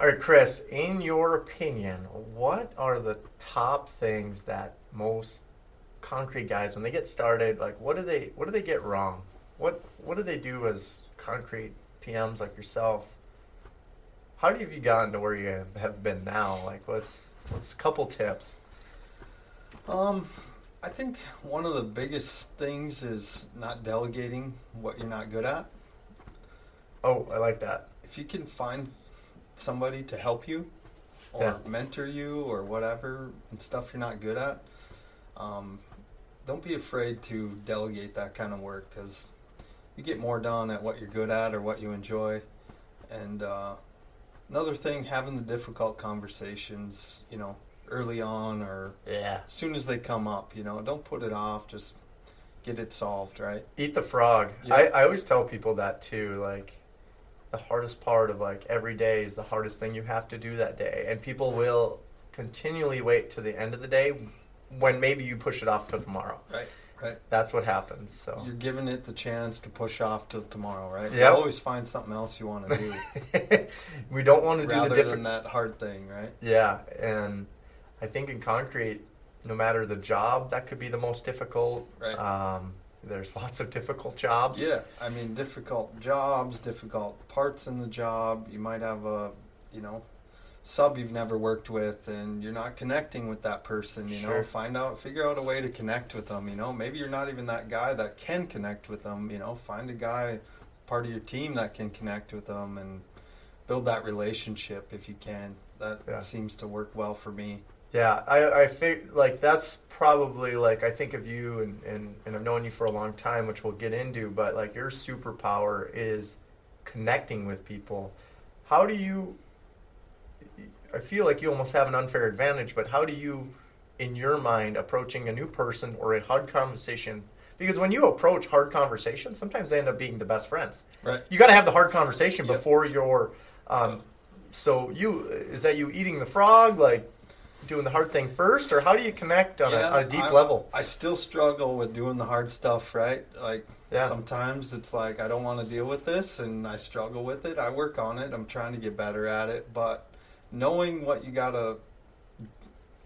All right, Chris. In your opinion, what are the top things that most concrete guys, when they get started, like what do they what do they get wrong? What what do they do as concrete PMs like yourself? How have you gotten to where you have been now? Like, what's what's a couple tips? Um, I think one of the biggest things is not delegating what you're not good at. Oh, I like that. If you can find somebody to help you or Yeah. mentor you or whatever and stuff you're not good at, um, don't be afraid to delegate that kind of work because you get more done at what you're good at or what you enjoy. And uh, another thing, having the difficult conversations, you know, early on or Yeah. as soon as they come up, you know, don't put it off. Just get it solved, right? Eat the frog. Yeah. I, I always tell people that too. Like, the hardest part of like every day is the hardest thing you have to do that day, and people will continually wait to the end of the day when maybe you push it off till tomorrow. Right. Right. That's what happens. So You're giving it the chance to push off till tomorrow, right? Yep. You always find something else you want to do we don't want to do rather the than different. that hard thing, right? Yeah, and I think in concrete, no matter the job, that could be the most difficult. Right. Um, there's lots of difficult jobs. Yeah, I mean, difficult jobs, difficult parts in the job. You might have a, you know, sub you've never worked with, and you're not connecting with that person. You know, find out, figure out a way to connect with them. You know, maybe you're not even that guy that can connect with them. You know, find a guy, part of your team that can connect with them, and build that relationship if you can. That Yeah. seems to work well for me. Yeah, I, I think like that's probably like I think of you and, and, and I've known you for a long time, which we'll get into, but like your superpower is connecting with people. How do you I feel like you almost have an unfair advantage, but how do you in your mind approaching a new person or a hard conversation because when you approach hard conversations, sometimes they end up being the best friends. Right. You got to have the hard conversation Yep. before you're. Um, so you is that you eating the frog like doing the hard thing first, or how do you connect on, a, on a deep I'm- level? I still struggle with doing the hard stuff, right? Like Yeah. sometimes it's like I don't want to deal with this and I struggle with it. I work on it. I'm trying to get better at it, but knowing what you got to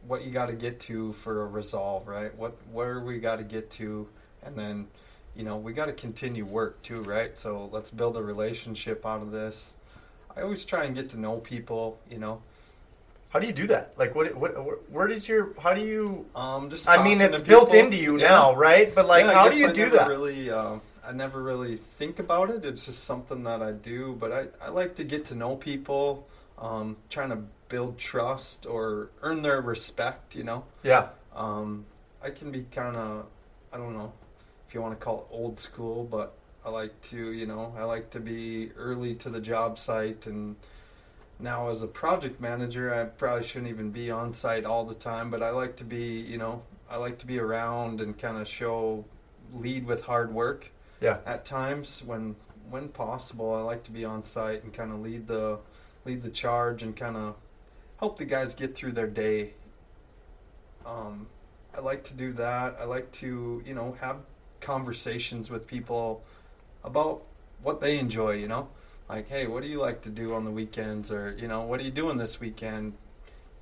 what you got to get to for a resolve, right? What where we got to get to and then you know, we got to continue work too, right? So let's build a relationship out of this. I always try and get to know people, you know. How do you do that? Like, what, what, where, does your, how do you? Um, just I mean, it's built into you Yeah. now, right? But like, Yeah, how do you I do never that? Really, uh, I never really think about it. It's just something that I do. But I, I like to get to know people, um, trying to build trust or earn their respect. You know, Yeah, um, I can be kind of, I don't know if you want to call it old school, but I like to, you know, I like to be early to the job site and. Now, as a project manager, I probably shouldn't even be on site all the time, but I like to be, you know, I like to be around and kind of show, lead with hard work yeah, at times when when possible. I like to be on site and kind of lead the lead the charge and kind of help the guys get through their day. Um, I like to do that. I like to you know have conversations with people about what they enjoy. You know, like hey, what do you like to do on the weekends, or you know, what are you doing this weekend?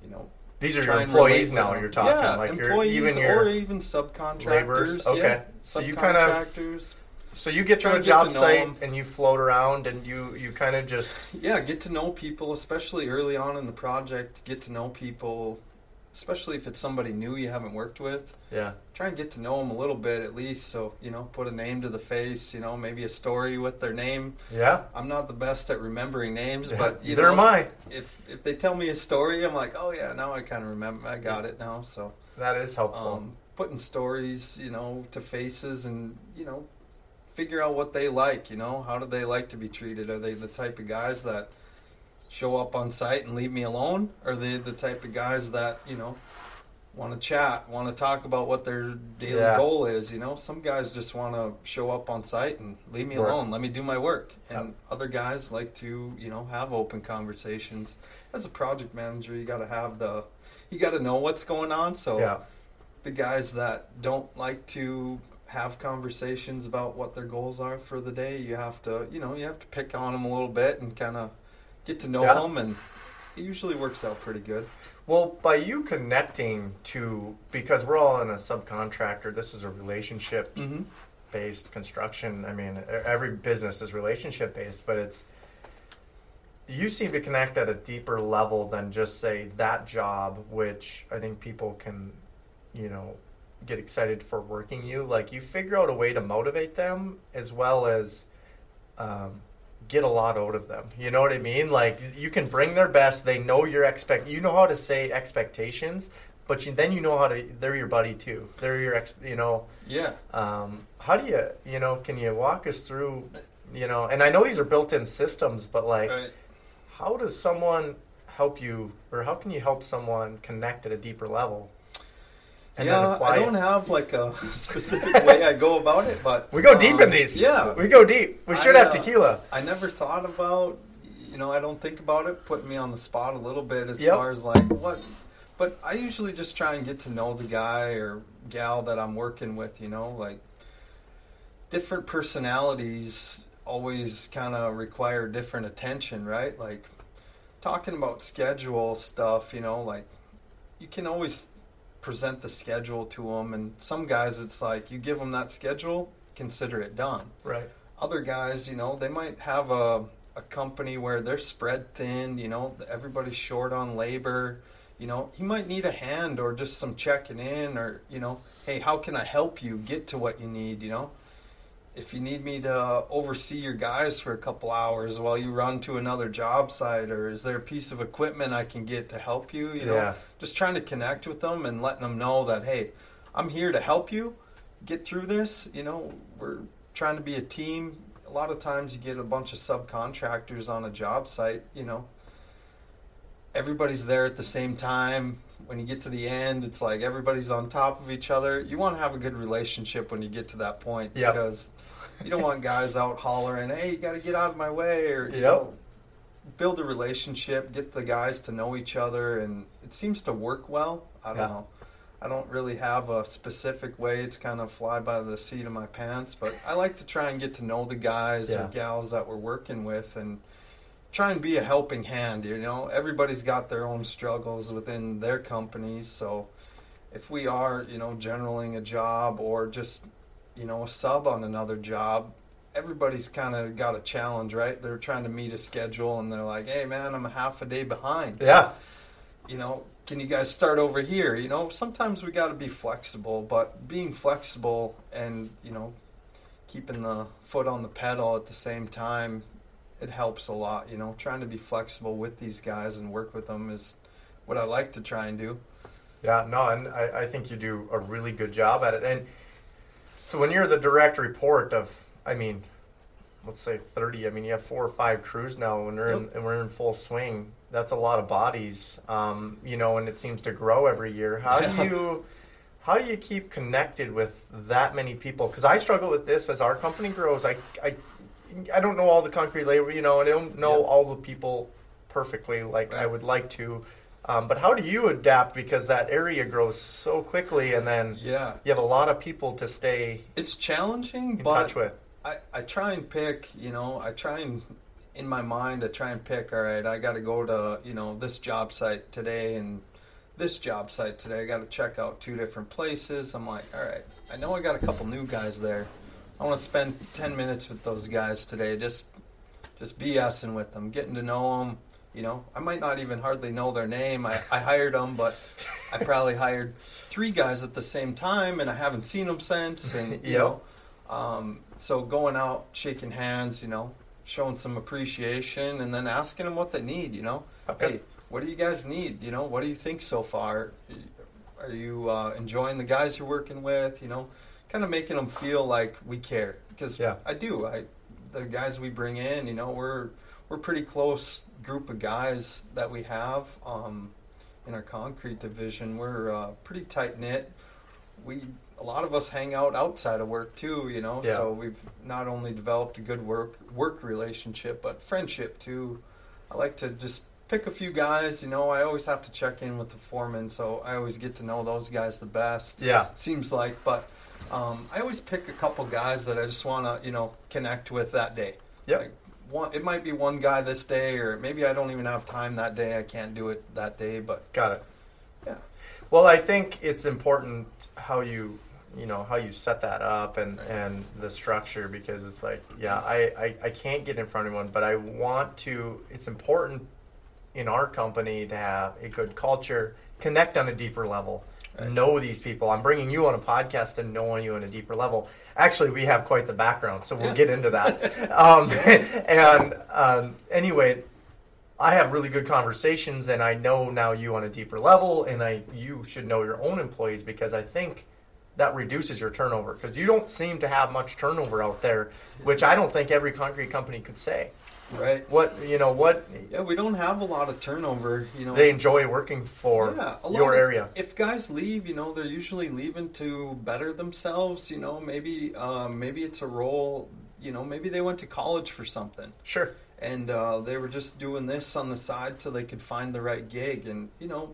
You know, these are your employees now. You're talking yeah, like you're employees even or your. even subcontractors. laborers? Yeah, Okay. So you kind of- subcontractors. So you get to a job to site them. and you float around and you you kind of just Yeah, get to know people, especially early on in the project. Get to know people, especially if it's somebody new you haven't worked with. yeah Try and get to know them a little bit at least. So you know, put a name to the face. You know, maybe a story with their name. yeah. I'm not the best at remembering names, Yeah, but you neither know, am I. If if they tell me a story, I'm like, oh yeah, now I kind of remember. I got it now. So That is helpful. um, putting stories, you know, to faces and, you know, figure out what they like, you know, how do they like to be treated? Are they the type of guys that show up on site and leave me alone? Are they the type of guys that, you know, want to chat, want to talk about what their daily Yeah. goal is, you know? Some guys just want to show up on site and leave me Work. alone, let me do my work. And Yep. other guys like to, you know, have open conversations. As a project manager, you got to have the you got to know what's going on, so yeah. the guys that don't like to have conversations about what their goals are for the day, you have to, you know, you have to pick on them a little bit and kind of get to know Yeah. them and it usually works out pretty good. Well, by you connecting to because we're all in a subcontractor, this is a relationship Mm-hmm. based construction. I mean, every business is relationship based, but it's you seem to connect at a deeper level than just say that job, which I think people can, you know, get excited for working you. Like you figure out a way to motivate them as well as um, get a lot out of them. You know what I mean? Like you can bring their best. They know your expect. You know how to say expectations, but you, then you know how to. They're your buddy too. They're your ex. You know. Yeah. Um, how do you, you know, can you walk us through, you know, and I know these are built-in systems, but like, Right. how does someone help you, or how can you help someone connect at a deeper level? Yeah, apply I don't have like a specific way I go about it, but We go deep um, in these. Yeah, we go deep. We should I, have uh, tequila. I never thought about, you know, I don't think about it, putting me on the spot a little bit as Yep. far as like what. But I usually just try and get to know the guy or gal that I'm working with, you know, like different personalities always kind of require different attention, right? Like talking about schedule stuff, you know, like you can always present the schedule to them, and some guys it's like you give them that schedule, consider it done Right. other guys, you know, they might have a, a company where they're spread thin, you know, everybody's short on labor. You know, he might need a hand or just some checking in or, you know, hey, how can I help you get to what you need, you know? If you need me to oversee your guys for a couple hours while you run to another job site or is there a piece of equipment I can get to help you, you know? Yeah. Just trying to connect with them and letting them know that, hey, I'm here to help you get through this. You know, we're trying to be a team. A lot of times you get a bunch of subcontractors on a job site, you know. Everybody's there at the same time. When you get to the end, it's like everybody's on top of each other. You want to have a good relationship when you get to that point Yep. because you don't want guys out hollering, "Hey, you got to get out of my way," or you Yep. know, build a relationship, get the guys to know each other, and it seems to work well. I don't Yeah. know. I don't really have a specific way. It's kind of fly by the seat of my pants, but I like to try and get to know the guys Yeah. or gals that we're working with and try and be a helping hand. You know, everybody's got their own struggles within their companies, so if we are, you know, generaling a job or just, you know, a sub on another job, everybody's kind of got a challenge, right? They're trying to meet a schedule and they're like, "Hey, man, I'm a half a day behind." Yeah. you know, can you guys start over here? You know, sometimes we got to be flexible, but being flexible and, you know, keeping the foot on the pedal at the same time, it helps a lot. You know, trying to be flexible with these guys and work with them is what I like to try and do. Yeah, no, and I, I think you do a really good job at it. And so when you're the direct report of, I mean, let's say 30, I mean, you have four or five crews now and, we're in, and we're in full swing. That's a lot of bodies, um, you know, and it seems to grow every year. How do you, how do you keep connected with that many people? Because I struggle with this as our company grows. I, I, I don't know all the concrete labor, you know, and I don't know all the people perfectly like I would like to. Um, but how do you adapt because that area grows so quickly, and then Yeah. you have a lot of people to stay It's challenging, in but touch with. I, I try and pick, you know, I try and in my mind I try and pick, all right, I got to go to, you know, this job site today and this job site today. I got to check out two different places. I'm like, all right, I know I got a couple new guys there. I want to spend 10 minutes with those guys today just just BSing with them, getting to know them. You know, I might not even hardly know their name. I, I hired them, but I probably hired three guys at the same time, and I haven't seen them since. And you Yep. know, um, so going out, shaking hands, you know, showing some appreciation, and then asking them what they need. You know, Okay. hey, what do you guys need? You know, what do you think so far? Are you uh, enjoying the guys you're working with? You know, kind of making them feel like we care because Yeah. I do. I the guys we bring in, you know, we're we're pretty close group of guys that we have um, in our concrete division. We're uh, pretty tight knit. We a lot of us hang out outside of work too, you know. Yeah. So we've not only developed a good work work relationship, but friendship too. I like to just pick a few guys. You know, I always have to check in with the foreman, so I always get to know those guys the best Yeah, seems like. But um, I always pick a couple guys that I just want to, you know, connect with that day. Yep. Like, one. It might be one guy this day, or maybe I don't even have time that day. I can't do it that day, but Got it. yeah, Well, I think it's important how you, you know, how you set that up and, and the structure because it's like, yeah, I, I, I can't get in front of anyone, but I want to, it's important in our company to have a good culture, connect on a deeper level, Right. know these people. I'm bringing you on a podcast and knowing you on a deeper level. Actually, we have quite the background, so we'll Yeah. get into that. um, and um, anyway, I have really good conversations, and I know now you on a deeper level, and I you should know your own employees because I think that reduces your turnover because you don't seem to have much turnover out there, which I don't think every concrete company could say. Right. What you know, what Yeah, we don't have a lot of turnover. You know, they enjoy working for Yeah, your of- area. If guys leave, you know, they're usually leaving to better themselves. You know, maybe um, maybe it's a role. You know, maybe they went to college for something, Sure. and uh, they were just doing this on the side till they could find the right gig. And you know,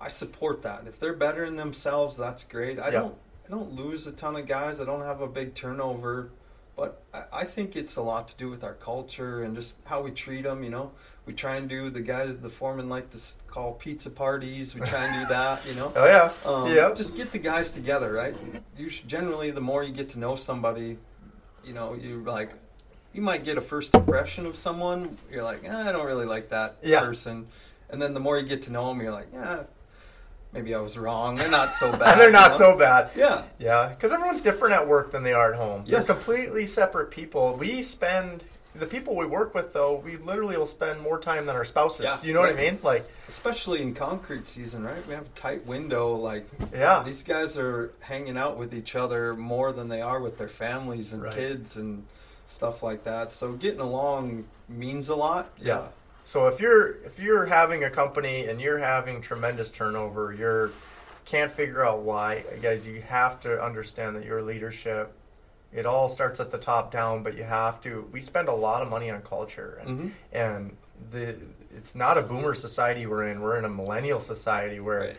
I support that. If they're bettering themselves, that's great. I Yeah. don't I don't lose a ton of guys. I don't have a big turnover. But I, I think it's a lot to do with our culture and just how we treat them. You know, we try and do the guys, the foremen like to call pizza parties. We try and do that. You know, Oh yeah. um, yeah. Just get the guys together, right? You should, generally, the more you get to know somebody, you know, you like, you might get a first impression of someone. You're like, eh, I don't really like that Yeah. person, and then the more you get to know them, you're like, yeah, maybe I was wrong. They're not so bad. and they're you not know? so bad. Yeah, Yeah, because everyone's different at work than they are at home. Yeah. They're completely separate people. We spend the people we work with, though. We literally will spend more time than our spouses. Yeah, you know what I mean? Like, especially in concrete season, right? We have a tight window. Like, Yeah. these guys are hanging out with each other more than they are with their families and Right. kids and stuff like that. So getting along means a lot. Yeah. So if you're if you're having a company and you're having tremendous turnover, you're can't figure out why, guys. You have to understand that your leadership. It all starts at the top down, but you have to. We spend a lot of money on culture, and Mhm. and the it's not a boomer society we're in. We're in a millennial society where Right.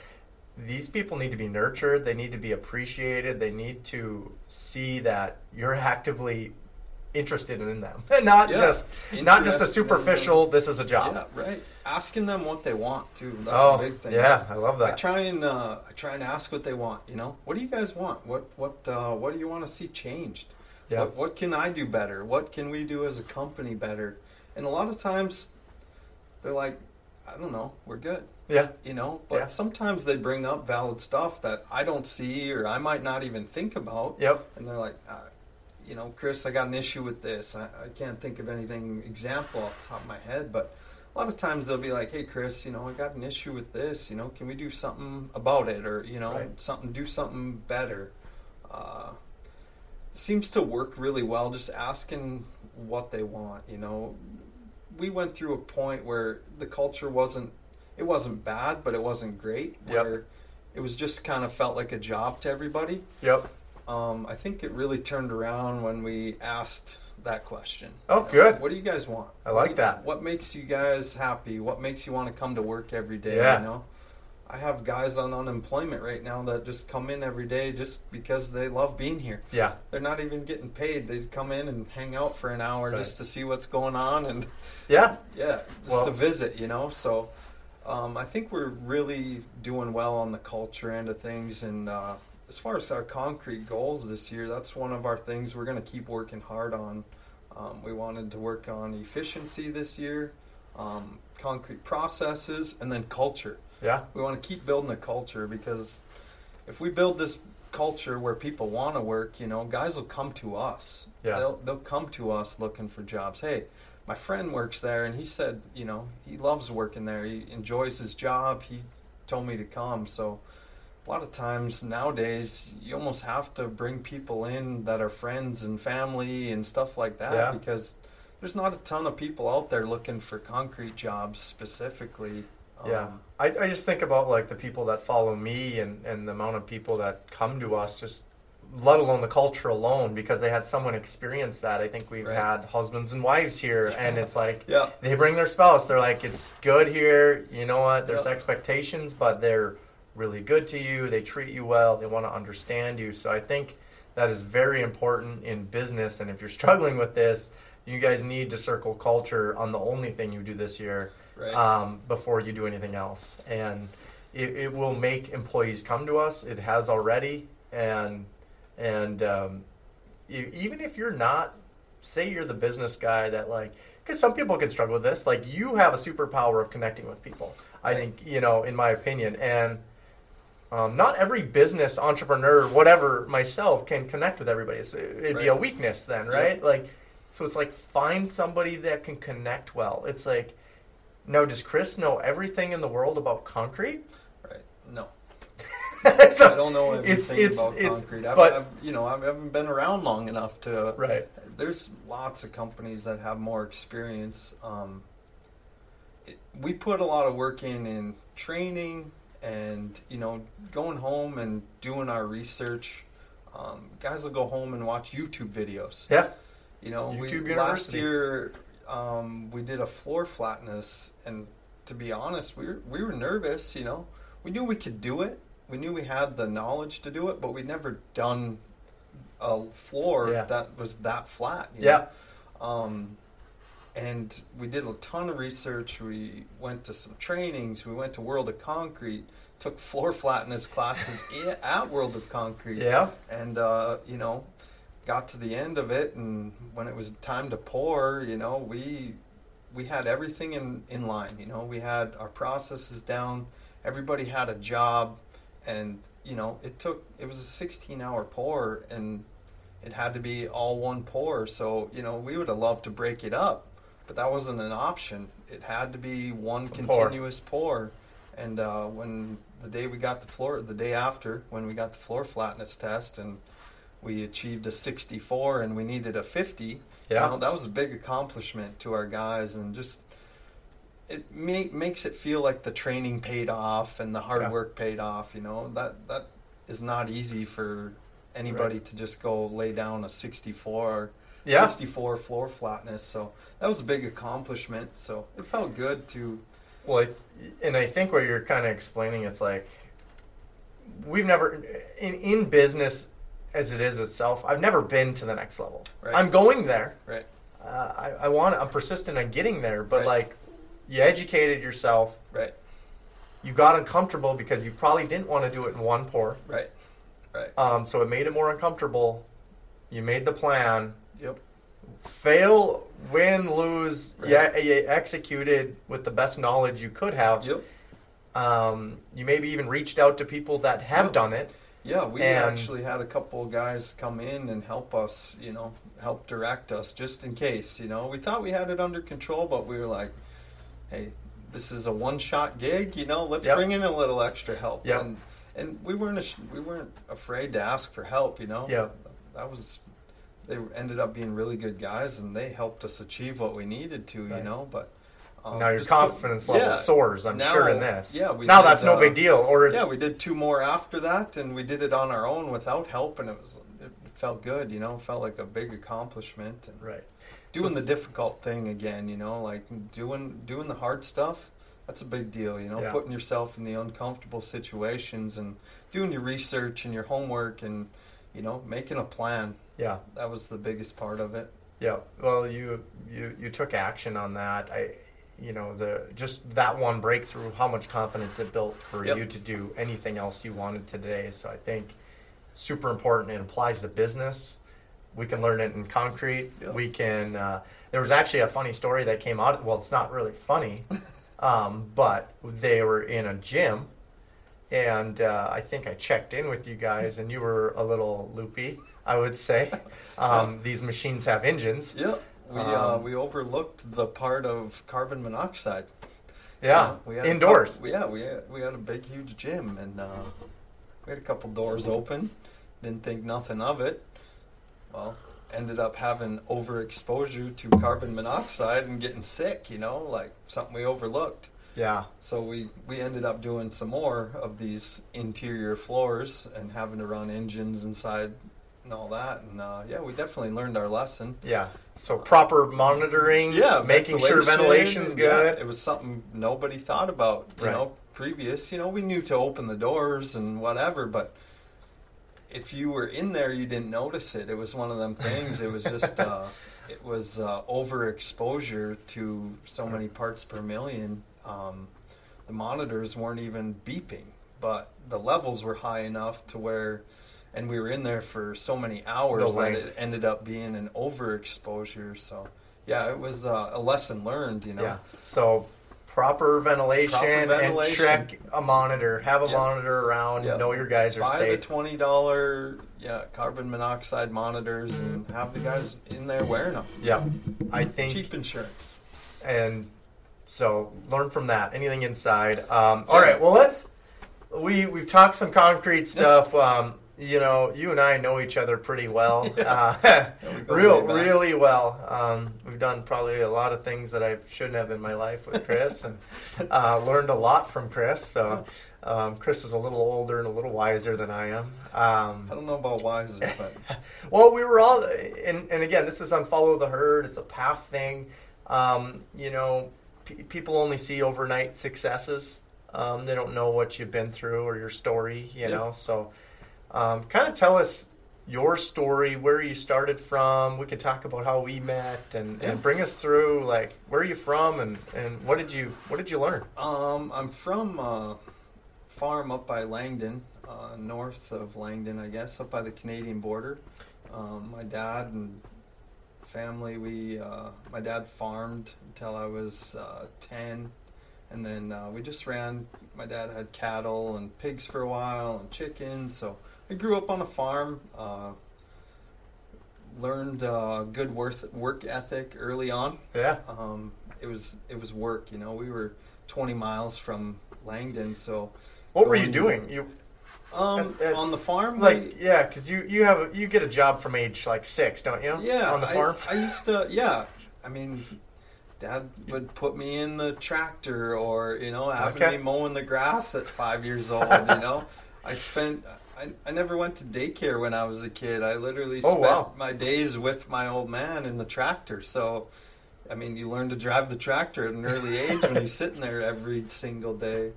these people need to be nurtured. They need to be appreciated. They need to see that you're actively interested in them, not Yeah. just not just a superficial. This is a job. Yeah, right. Asking them what they want too. That's oh, a big thing. yeah, I love that. I try and uh, I try and ask what they want. You know, what do you guys want? What what uh, what do you want to see changed? Yeah. What, what can I do better? What can we do as a company better? And a lot of times, they're like, I don't know, we're good. yeah, You know, but Yeah. sometimes they bring up valid stuff that I don't see or I might not even think about. yep, And they're like, uh, you know, Chris, I got an issue with this. I, I can't think of anything example off the top of my head, but a lot of times they'll be like, hey, Chris, you know, I got an issue with this. You know, can we do something about it, or you know, Right. something, do something better? Uh, seems to work really well. Just asking what they want. You know, we went through a point where the culture wasn't. It wasn't bad, but it wasn't great. Yep. Where it was just kind of felt like a job to everybody. yep. Um, I think it really turned around when we asked that question. Oh, You know, good. What do you guys want? I What like you- that. What makes you guys happy? What makes you want to come to work every day? Yeah. You know, I have guys on unemployment right now that just come in every day just because they love being here. Yeah, They're not even getting paid. They come in and hang out for an hour Right. just to see what's going on and yeah, yeah, just Well- to visit, you know. So um, I think we're really doing well on the culture end of things. And uh, as far as our concrete goals this year, that's one of our things we're going to keep working hard on. Um, we wanted to work on efficiency this year, um, concrete processes, and then culture. yeah, We want to keep building a culture because if we build this culture where people want to work, you know, guys will come to us. Yeah. They'll they'll come to us looking for jobs. Hey, my friend works there and he said, you know, he loves working there. He enjoys his job. He told me to come. So a lot of times nowadays you almost have to bring people in that are friends and family and stuff like that Yeah. because there's not a ton of people out there looking for concrete jobs specifically. yeah. Um, I, I just think about like the people that follow me and and the amount of people that come to us just. Let alone the culture alone, because they had someone experience that. I think we've Right. had husbands and wives here, and it's like yeah. they bring their spouse. They're like, it's good here. You know what? There's Yeah. expectations, but they're really good to you. They treat you well. They want to understand you. So I think that is very important in business. And if you're struggling with this, you guys need to circle culture on the only thing you do this year Right. um, before you do anything else. And it, it will make employees come to us. It has already. And and um, even if you're not, say you're the business guy that like, because some people can struggle with this. Like you have a superpower of connecting with people. I think you know, in my opinion, and. Um, not every business entrepreneur, whatever, myself can connect with everybody. It's, it'd be a weakness then, right? Like, so it's like find somebody that can connect well. It's like, now does Chris know everything in the world about concrete? right. No. So, I don't know everything it's- it's- about it's- concrete. I've, but- I've, you know, I haven't been around long enough to. Right. There's lots of companies that have more experience. Um, it, we put a lot of work in in training and you know going home and doing our research. Um, guys will go home and watch YouTube videos. Yeah. You know, we, YouTube last year um, we did a floor flatness, and to be honest, we were we were nervous. You know, we knew we could do it. We knew we had the knowledge to do it, but we'd never done a floor Yeah. that was that flat. you Yeah. Um, and we did a ton of research. We went to some trainings. We went to World of Concrete. Took floor flatness classes at World of Concrete Yeah. and uh, you know got to the end of it and when it was time to pour you know we we had everything in in line you know we had our processes down everybody had a job and you know it took it was a 16 hour pour and it had to be all one pour so you know we would have loved to break it up but that wasn't an option it had to be one continuous pour and uh, when the day we got the floor, the day after, when we got the floor flatness test, and we achieved a 64, and we needed a 50. Yeah. you know, that was a big accomplishment to our guys, and just it ma- makes it feel like the training paid off and the hard Yeah. work paid off. You know that that is not easy for anybody to just go lay down a 64. Yeah. 64 floor flatness. So that was a big accomplishment. So it felt good to Well, I, and I think what you're kind of explaining, it's like we've never in in business as it is itself. I've never been to the next level. Right. I'm going there. right. Uh, I, I want. I'm persistent on getting there, but Right. like you educated yourself. Right. You got uncomfortable because you probably didn't want to do it in one pour. Right. Right. Um, so it made it more uncomfortable. You made the plan. Fail, win, lose. Right. Yeah, you executed with the best knowledge you could have. Yep. Um, you maybe even reached out to people that have Yep. done it. Yeah, we And- actually had a couple guys come in and help us, you know, help direct us just in case, you know. We thought we had it under control, but we were like, hey, this is a one-shot gig, you know, let's Yep. bring in a little extra help. Yep. And and we weren't we weren't afraid to ask for help, you know. Yeah. That was they ended up being really good guys and they helped us achieve what we needed to, you know, but um, now your just put- confidence level yeah. soars, I'm Now- sure, in this. Yeah, we now did, that's no uh, big deal. Or it's yeah, we did two more after that, and we did it on our own without help, and it was it felt good, you know, it felt like a big accomplishment. And right. doing So- the difficult thing again, you know, like doing doing the hard stuff. That's a big deal, you know, Yeah. putting yourself in the uncomfortable situations and doing your research and your homework and you know making a plan. Yeah. That was the biggest part of it. Yeah. Well, you you you took action on that. I, you know, the just that one breakthrough, how much confidence it built for Yep. you to do anything else you wanted today. So I think super important. It applies to business. We can learn it in concrete. Yep. We can. Uh, there was actually a funny story that came out. Well, it's not really funny, um, but they were in a gym, and uh, I think I checked in with you guys, and you were a little loopy. I would say um, these machines have engines. Yeah, we uh, Um, we overlooked the part of carbon monoxide. Yeah, we had a indoors. couple- yeah, we had, we had a big, huge gym, and uh, we had a couple doors open. Didn't think nothing of it. Well, ended up having overexposure to carbon monoxide and getting sick. You know, like something we overlooked. Yeah, So we we ended up doing some more of these interior floors and having to run engines inside and all that. And uh, yeah, we definitely learned our lesson. yeah. So proper monitoring. Yeah, making sure ventilation's and, yeah, good. it was something nobody thought about, you Right. know, previous. You know, we knew to open the doors and whatever, but if you were in there, you didn't notice it. It was one of them things. It was just, uh, it was uh, overexposure to so many parts per million. Um, the monitors weren't even beeping, but the levels were high enough to where, and we were in there for so many hours that it ended up being an overexposure. So, yeah, it was uh, a lesson learned. You know. Yeah. So proper ventilation, Proper ventilation. and check a monitor. Have a Yeah. monitor around. Yeah. Know your guys are Buy safe. the twenty dollar yeah carbon monoxide monitors and have the guys in there wearing them. yeah. I think Cheap insurance. and so learn from that. Anything inside. Um, all right. Well, let's. We we've talked some concrete stuff. Um, you know, you and I know each other pretty well, uh, we real really well. Um, we've done probably a lot of things that I shouldn't have in my life with Chris, and uh, learned a lot from Chris. So. Um, Chris is a little older and a little wiser than I am. Um, I don't know about wiser, but well, we were all, and, and again, this is Unfollow the herd. It's a path thing. Um, you know, p- people only see overnight successes. Um, they don't know what you've been through or your story. You Yeah. know, so um, kind of tell us your story, where you started from. We could talk about how we met, and, Yeah. and bring us through like where are you from, and, and what did you what did you learn? um, I'm from a farm up by Langdon, uh, north of Langdon, I guess, up by the Canadian border. Um, my dad and family, we uh, my dad farmed until I was uh, ten, and then uh, we just ran. My dad had cattle and pigs for a while and chickens, so I grew up on a farm. Uh, learned uh, good worth, work ethic early on. Yeah, Um, it was it was work, you know. We were 20 miles from Langdon, so what were you doing? You um, Uh, uh, on the farm, like we- yeah, because you you have a, you get a job from age like six, don't you? yeah, on the farm. I, used to, yeah. I mean, Dad would put me in the tractor, or you know, having Okay. me mowing the grass at five years old. you know, I spent. I, I never went to daycare when I was a kid. I literally Oh, spent wow. my days with my old man in the tractor. So, I mean, you learn to drive the tractor at an early age when you're sitting there every single day.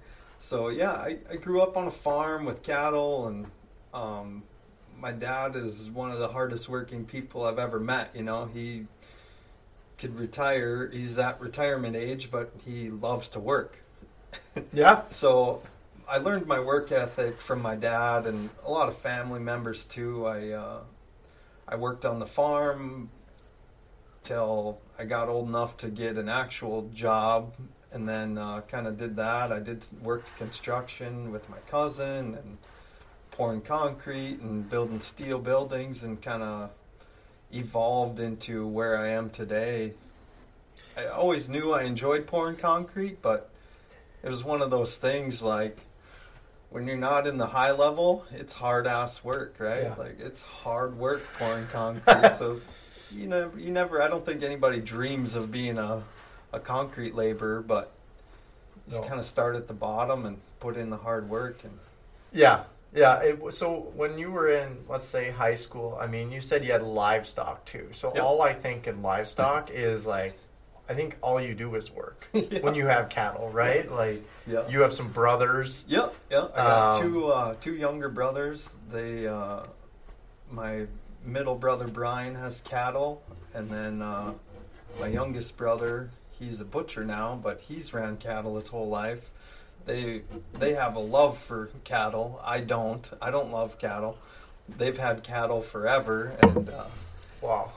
So yeah, I, I grew up on a farm with cattle, and um, my dad is one of the hardest working people I've ever met. You know, he could retire. He's at retirement age, but he loves to work. yeah, So I learned my work ethic from my dad and a lot of family members too. I uh, I worked on the farm till I got old enough to get an actual job, and then uh, kind of did that. I did work construction with my cousin and pouring concrete and building steel buildings, and kind of evolved into where I am today. I always knew I enjoyed pouring concrete, but it was one of those things like when you're not in the high level, it's hard ass work, right? Yeah. Like it's hard work pouring concrete. so you know, you never. I don't think anybody dreams of being a a concrete laborer, but just No. kind of start at the bottom and put in the hard work. And Yeah, yeah. It, so when you were in, let's say, high school, I mean, you said you had livestock too. So Yep. all I think in livestock is like, I think all you do is work Yeah. when you have cattle, right? Like, yeah, you have some brothers. Yep, yep. I got Um, two uh, two younger brothers. They uh, my middle brother Brian has cattle, and then uh, my youngest brother he's a butcher now, but he's ran cattle his whole life. They they have a love for cattle. I don't. I don't love cattle. They've had cattle forever, and uh, Wow.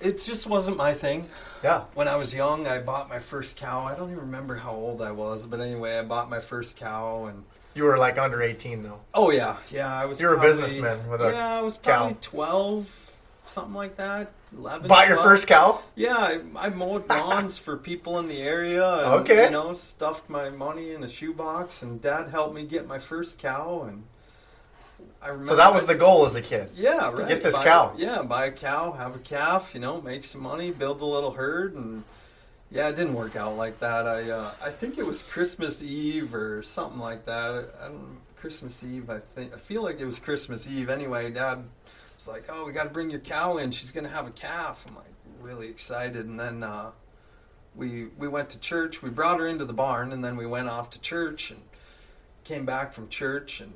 it just wasn't my thing. Yeah. When I was young, I bought my first cow. I don't even remember how old I was, but anyway, I bought my first cow and. You were like under 18 though. Oh yeah, yeah. I was. You're a businessman with a yeah. I was cow. probably twelve, something like that. Eleven. Bought your 12. first cow? Yeah, I, I mowed lawns for people in the area. And, Okay. You know, stuffed my money in a shoebox, and Dad helped me get my first cow, and I remember. So that was the goal as a kid. yeah, right. get this buy- cow. Yeah, buy a cow, have a calf. You know, make some money, build a little herd, and yeah, it didn't work out like that. I uh, I think it was Christmas Eve or something like that. I don't Christmas Eve. I think I feel like it was Christmas Eve. Anyway, Dad was like, "Oh, we got to bring your cow in. She's gonna have a calf." I'm like really excited, and then uh, we we went to church. We brought her into the barn, and then we went off to church and came back from church and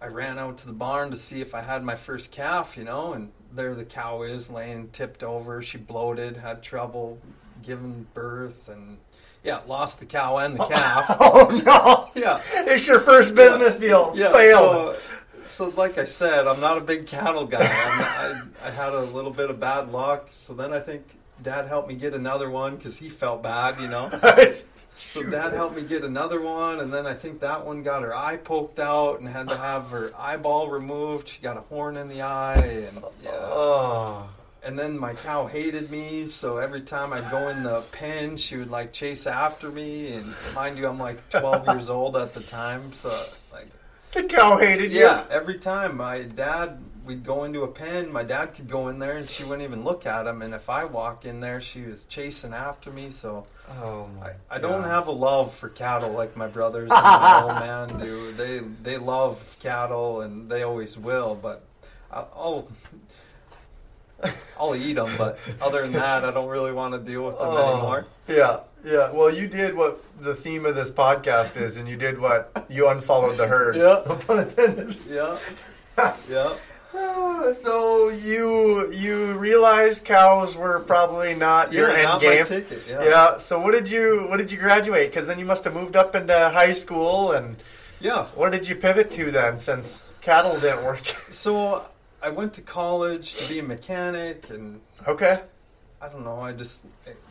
I ran out to the barn to see if I had my first calf, you know, and there the cow is laying tipped over. She bloated, had trouble giving birth, and yeah, lost the cow and the calf. oh no! yeah, It's your first business deal. yeah. Failed. So, so like I said, I'm not a big cattle guy. I'm, I I had a little bit of bad luck. So then I think Dad helped me get another one because he felt bad, you know. So dad helped me get another one, and then I think that one got her eye poked out and had to have her eyeball removed. She got a horn in the eye, and yeah. Oh. And then my cow hated me, so every time I'd go in the pen, she would like chase after me. And mind you, I'm like 12 years old at the time, so The cow hated you. yeah, every time my dad, we'd go into a pen, my dad could go in there and she wouldn't even look at him. And if I walk in there, she was chasing after me. So Oh my. I, I don't have a love for cattle like my brothers and my old man do. They they love cattle and they always will. But I- I'll I'll eat them. But other than that, I don't really want to deal with them Oh, anymore. Yeah, yeah. Well, you did what the theme of this podcast is, and you did what you unfollowed the herd. Yeah. No pun intended. Yeah, yeah. So you you realized cows were probably not your Yeah, end not game. ticket, yeah. Yeah. So what did you what did you graduate? Because then you must have moved up into high school, and Yeah. what did you pivot to then? Since cattle didn't work. So I went to college to be a mechanic, and okay. I don't know. I just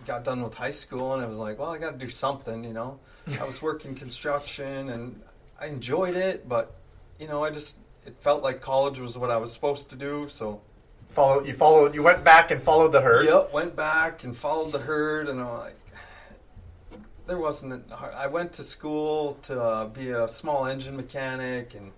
got done with high school, and I was like, well, I got to do something, you know. I was working construction, and I enjoyed it, but you know, I just it felt like college was what I was supposed to do, so Follow you followed you went back and followed the herd. Yep, went back and followed the herd, and I'm like, there wasn't. A, I went to school to uh, be a small engine mechanic, and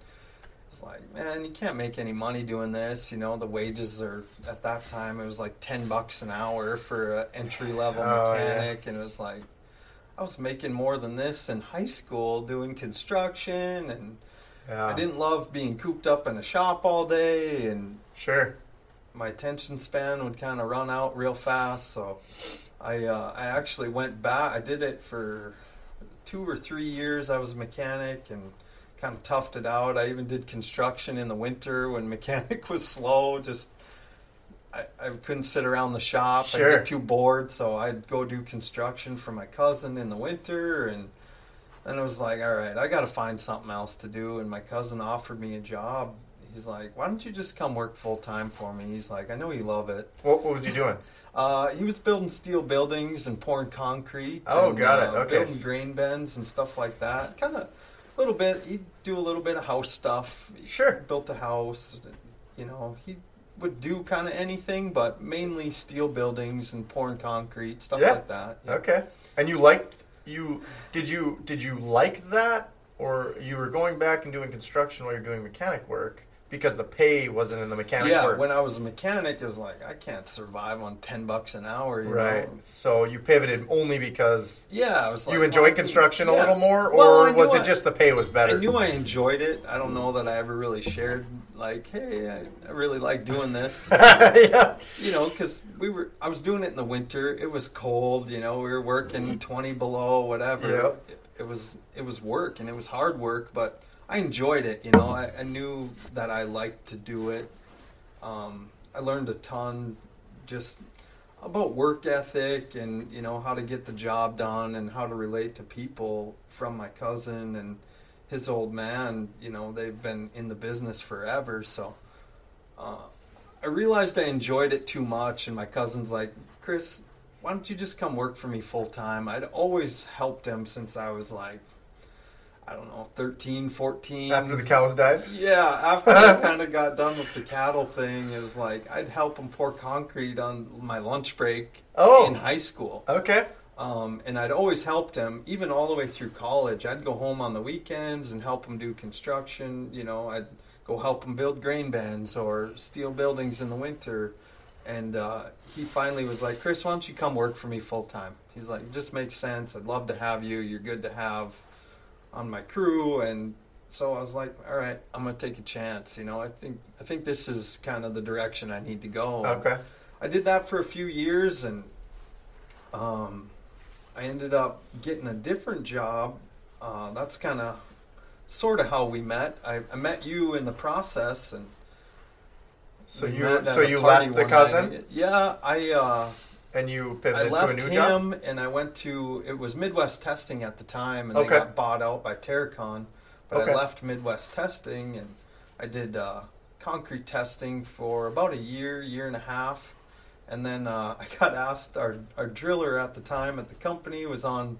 it's like, man, you can't make any money doing this. You know, the wages are at that time it was like ten bucks an hour for an entry level Oh, yeah. mechanic, and it was like. I was making more than this in high school doing construction and Yeah. I didn't love being cooped up in a shop all day and Sure. my attention span would kind of run out real fast. So I uh, I actually went back. I did it for two or three years. I was a mechanic and kind of toughed it out. I even did construction in the winter when mechanic was slow. Just I, I couldn't sit around the shop. Sure. I'd get too bored, so I'd go do construction for my cousin in the winter and. Then it was like, all right, I got to find something else to do. And my cousin offered me a job. He's like, why don't you just come work full time for me? He's like, I know you love it. What, what was he doing? Uh, he was building steel buildings and pouring concrete. Oh, and, got it. uh, Okay. Building grain bins and stuff like that. Kind of little bit. He'd do a little bit of house stuff. He Sure. built a house. You know, he would do kind of anything, but mainly steel buildings and pouring concrete, stuff Yeah. like that. Yeah. Okay. And you liked you did you did you like that or you were going back and doing construction while you're doing mechanic work because the pay wasn't in the mechanic Yeah, work. when I was a mechanic, it was like I can't survive on ten bucks an hour. You right. Know? So you pivoted only because Yeah, I was like you enjoyed well, construction a little more or Well, was it I- just the pay was better? I knew I enjoyed it. I don't know that I ever really shared like, hey, I, I really like doing this. yeah. you know, because we were, I was doing it in the winter. It was cold. You know, we were working mm-hmm. twenty below, whatever. Yep. It, it was, it was work, and it was hard work, but I enjoyed it. You know, I, I knew that I liked to do it. Um, I learned a ton, just about work ethic and you know how to get the job done and how to relate to people from my cousin and his old man you know they've been in the business forever so uh, i realized i enjoyed it too much and my cousin's like chris why don't you just come work for me full time i'd always helped him since i was like i don't know 13 14 After the cows died? yeah, after I kind of got done with the cattle thing, it was like I'd help him pour concrete on my lunch break Oh. in high school. Okay. Um, and I'd always helped him, even all the way through college. I'd go home on the weekends and help him do construction. You know, I'd go help him build grain bins or steel buildings in the winter. And uh, he finally was like, Chris, why don't you come work for me full time? He's like, it just makes sense. I'd love to have you. You're good to have on my crew. And so I was like, all right, I'm gonna take a chance. You know, I think I think this is kind of the direction I need to go. Okay. I did that for a few years, and um, I ended up getting a different job. Uh, that's kind of sort of how we met. I, I met you in the process, and So you so you left the cousin night. Yeah, I uh, and you I pivoted to a left new him, job. and I went to it was Midwest Testing at the time, and Okay. they got bought out by Terracon. But Okay. I left Midwest Testing, and I did uh, concrete testing for about a year, year and a half. And then uh, I got asked, our, our driller at the time at the company was on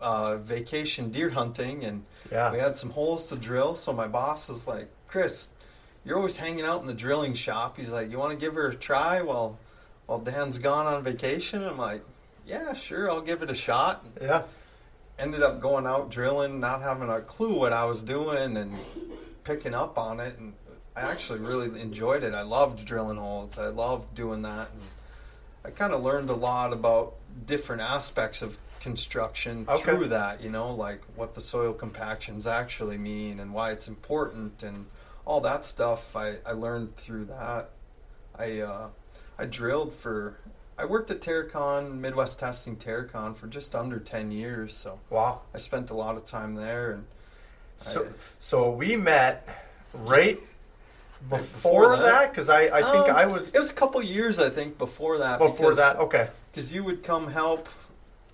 uh, vacation deer hunting, and Yeah. we had some holes to drill. So my boss was like, Chris, you're always hanging out in the drilling shop. He's like, you want to give her a try while, while Dan's gone on vacation? I'm like, yeah, sure, I'll give it a shot Yeah. ended up going out drilling, not having a clue what I was doing, and picking up on it. And I actually really enjoyed it. I loved drilling holes. I loved doing that. And I kind of learned a lot about different aspects of construction Okay. through that. You know, like what the soil compactions actually mean and why it's important and all that stuff. I, I learned through that. I uh, I drilled for. I worked at Terracon, Midwest Testing Terracon for just under 10 years, so Wow. I spent a lot of time there. And So I- so we met right before, before that because I I think Um, I was it was a couple years, I think, before that. before that. Okay. because you would come help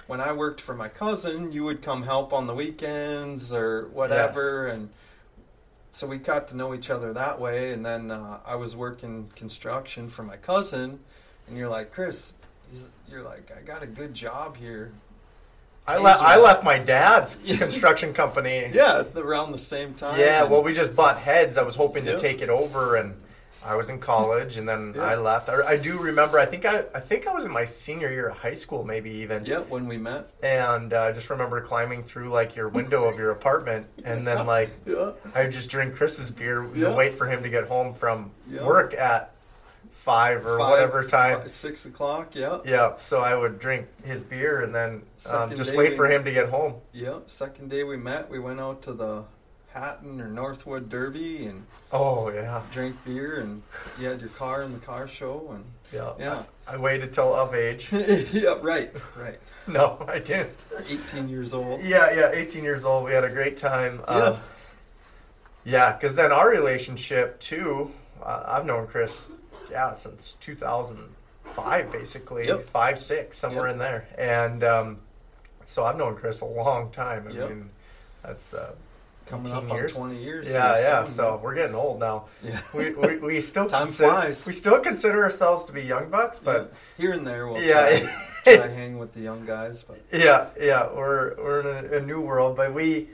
when I worked for my cousin. You would come help on the weekends or whatever, and so we got to know each other that way. And then uh, I was working construction for my cousin, and you're like, Chris, you're like, I got a good job here. I left I left my dad's construction company. Yeah, around the same time. Yeah, well, we just bought heads. I was hoping to take it over, and I was in college, and then Yeah. I left. I, I do remember. I think I, I think I was in my senior year of high school, maybe even. yeah, when we met. And uh, I just remember climbing through like your window of your apartment, and then like Yeah. I would just drink Chris's beer and Yeah. wait for him to get home from work at five or Five, whatever time. five, six o'clock. Yeah. Yeah, so I would drink his beer and then um, just wait we- for him to get home. Yeah, second day we met, we went out to the Hatton or Northwood Derby and Oh yeah, drink beer, and you had your car in the car show, and yeah. Yeah. I waited till of age. yeah, right, right. no, I didn't. 18 years old. Yeah, yeah. 18 years old. We had a great time. Yeah. Um, yeah, because then our relationship too. Uh, I've known Chris, yeah, since 2005, basically Yep. five, six, somewhere Yep. in there, and um, so I've known Chris a long time. I Yep. mean, that's uh, Coming 18 up years. on 20 years. Yeah, yeah. soon, So we're getting old now. yeah. We we, we still Time consider, flies. We still consider ourselves to be young bucks, but Yeah. here and there we'll Yeah. try, try hang with the young guys, but yeah, yeah. We're we're in a, a new world. But we,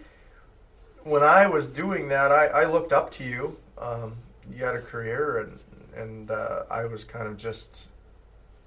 when I was doing that, I, I looked up to you. Um, you had a career, and and uh, I was kind of just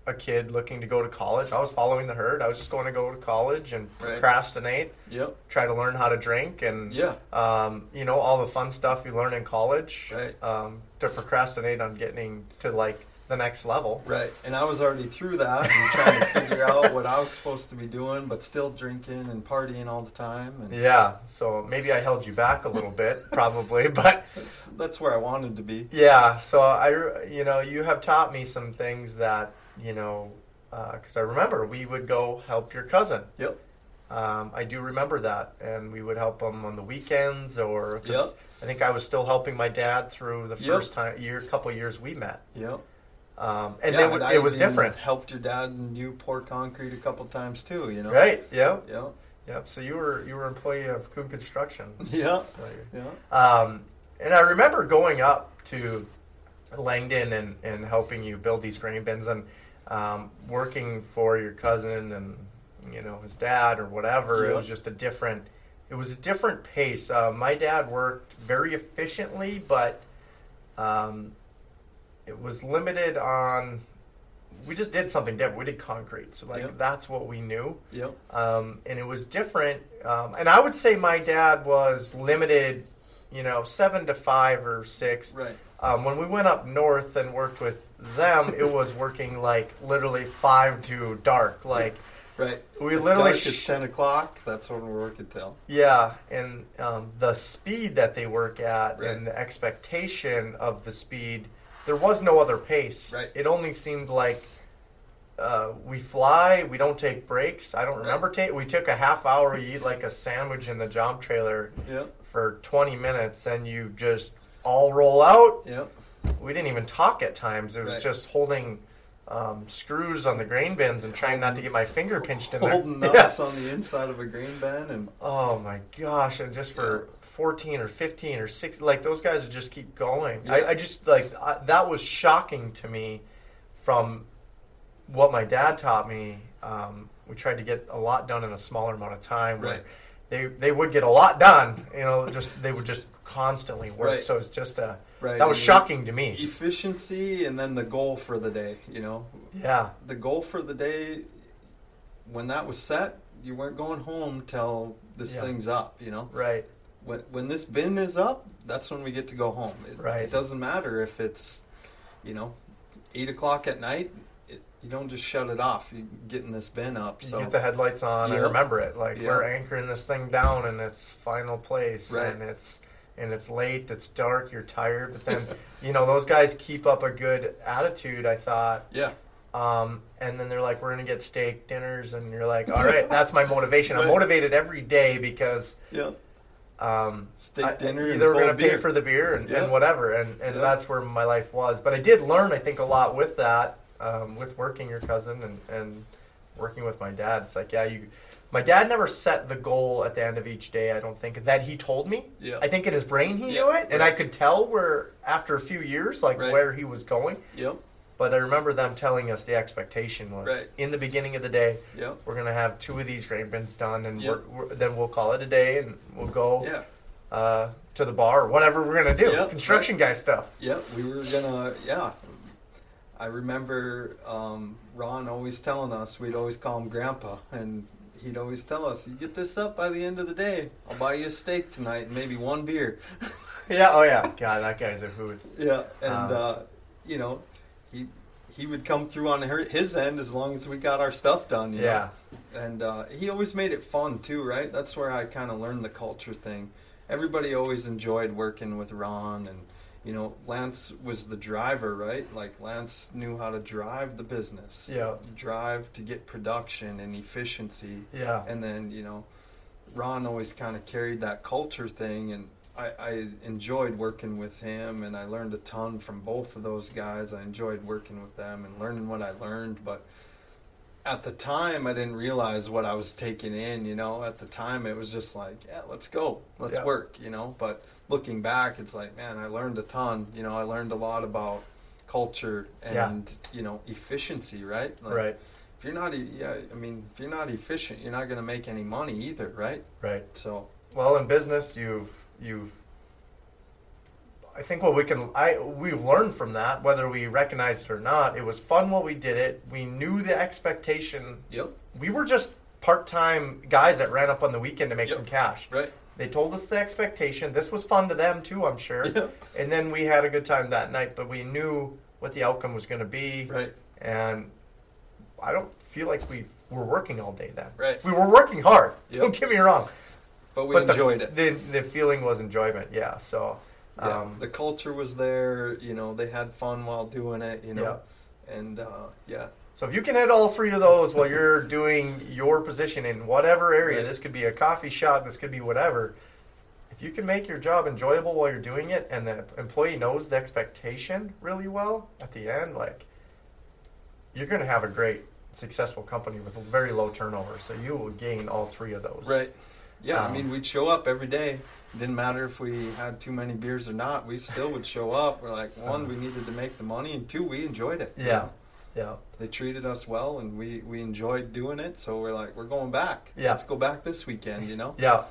a kid looking to go to college. I was following the herd. I was just going to go to college and Right. procrastinate, yep, try to learn how to drink, and yeah, um, you know all the fun stuff you learn in college. Right. Um, to procrastinate on getting to like the next level. right. And I was already through that and trying to figure out what I was supposed to be doing, but still drinking and partying all the time, and Yeah. So maybe I held you back a little bit, probably, but that's that's where I wanted to be. yeah. So I, you know, you have taught me some things that you know, because I remember we would go help your cousin. Yep. Um, I do remember that, and we would help him on the weekends, or. Yep. I think I was still helping my dad through the Yep. first time year, couple years we met, Yep. um, and Yeah, then but it, I was different, Helped your dad and you pour concrete a couple times too. You know. right? Yep, Yeah. yep. So you were you were employee of Kuhn Construction. Yeah. So Yeah. Um, and I remember going up to Langdon and, and helping you build these grain bins and um, working for your cousin and you know his dad or whatever. It was just a different. It was a different pace. Uh, my dad worked very efficiently, but um, it was limited on. We just did something different. We did concrete, so like Yeah. that's what we knew Yep. um, and it was different. Um, and I would say my dad was limited, you know, seven to five or six. Right. Um, when we went up north and worked with them, it was working like literally five to dark. Like Right. we If literally, dark is ten o'clock. That's when we're working till. yeah, and um, the speed that they work at Right. and the expectation of the speed, there was no other pace. Right. It only seemed like uh, we fly. We don't take breaks. I don't remember take. We took a half hour. You eat like a sandwich in the jump trailer Yeah. for 20 minutes, and you just all roll out. Yep. We didn't even talk at times. It was Right. just holding um, screws on the grain bins and trying not to get my finger pinched in there. Holding Yeah. nuts on the inside of a grain bin and Oh my gosh! And just for 14 or 15 or 16, like those guys would just keep going. I, Yeah. I just like I, that was shocking to me from what my dad taught me. Um, we tried to get a lot done in a smaller amount of time. Where Right. They they would get a lot done. You know, just they would just constantly work. Right. So it's just a Right. that was shocking to me. Efficiency and then the goal for the day, you know. Yeah. The goal for the day when that was set, you weren't going home till this Yeah. thing's up, you know. Right. When when this bin is up, that's when we get to go home. It, Right. it doesn't matter if it's, you know, eight o'clock at night. It, you don't just shut it off. You're getting this bin up. So You get the headlights on. I remember it. Like Yep. we're anchoring this thing down in its final place, Right. and it's and it's late. It's dark. You're tired, but then you know those guys keep up a good attitude. I thought, yeah, um, and then they're like, "We're gonna get steak dinners," and you're like, "All right, that's my motivation. I'm motivated every day because." yeah. Um, Steak dinner Either we're gonna pay for the beer and, Yeah. and whatever, and, and Yeah. that's where my life was. But I did learn, I think, a lot with that, um, with working your cousin and, and working with my dad. It's like, yeah, you. My dad never set the goal at the end of each day. I don't think that he told me. Yeah. I think in his brain he Yeah, knew it, and I could tell where after a few years, like Right. where he was going. Yep. But I remember them telling us the expectation was Right. in the beginning of the day, Yep. we're gonna have two of these grain bins done, and Yep. we're, we're, then we'll call it a day, and we'll go Yeah. uh, to the bar or whatever we're gonna do. Yep, Construction guy stuff. Yeah, we were gonna. Yeah, I remember um, Ron always telling us we'd always call him Grandpa, and he'd always tell us, "You get this up by the end of the day, I'll buy you a steak tonight and maybe one beer." Yeah. Oh yeah. God, that guy's a hoot. yeah, and Um, uh, you know, he he would come through on her, his end as long as we got our stuff done. You Yeah. know? and uh, he always made it fun too, right? That's where I kind of learned the culture thing. Everybody always enjoyed working with Ron, and you know, Lance was the driver, right? Like Lance knew how to drive the business, Yeah. drive to get production and efficiency, Yeah. and then you know, Ron always kind of carried that culture thing, and I, I enjoyed working with him, and I learned a ton from both of those guys. I enjoyed working with them and learning what I learned, but at the time, I didn't realize what I was taking in. You know, at the time, it was just like, yeah, let's go, let's Yeah. work. You know, but looking back, it's like, man, I learned a ton. You know, I learned a lot about culture Yeah. and you know efficiency, right? Like, right. if you're not, yeah, I mean, if you're not efficient, you're not going to make any money either, right? Right. So, Well, in business, you've you've. I think what we can I we've learned from that, whether we recognized it or not, it was fun while we did it. We knew the expectation. yep, We were just part-time guys that ran up on the weekend to make Yep. some cash. right, They told us the expectation. This was fun to them too, I'm sure. Yeah. And then we had a good time that night, but we knew what the outcome was going to be. right, And I don't feel like we were working all day then. Right. We were working hard. Yep. Don't get me wrong. but we but enjoyed the, it. The, the feeling was enjoyment. Yeah. So. yeah, Um, the culture was there. You know, they had fun while doing it. You know, and uh, yeah, so if you can hit all three of those while you're doing your position in whatever area, this could be a coffee shop, this could be whatever. If you can make your job enjoyable while you're doing it, and the employee knows the expectation really well at the end, like you're going to have a great, successful company with very low turnover. So you will gain all three of those. right. Yeah, I Um, mean, we'd show up every day. It didn't matter if we had too many beers or not. We still would show up. We're like, one, we needed to make the money, and two, we enjoyed it. you Yeah. know? Yeah. They treated us well, and we we enjoyed doing it. So we're like, we're going back. Yeah. Let's go back this weekend. You know. Yeah.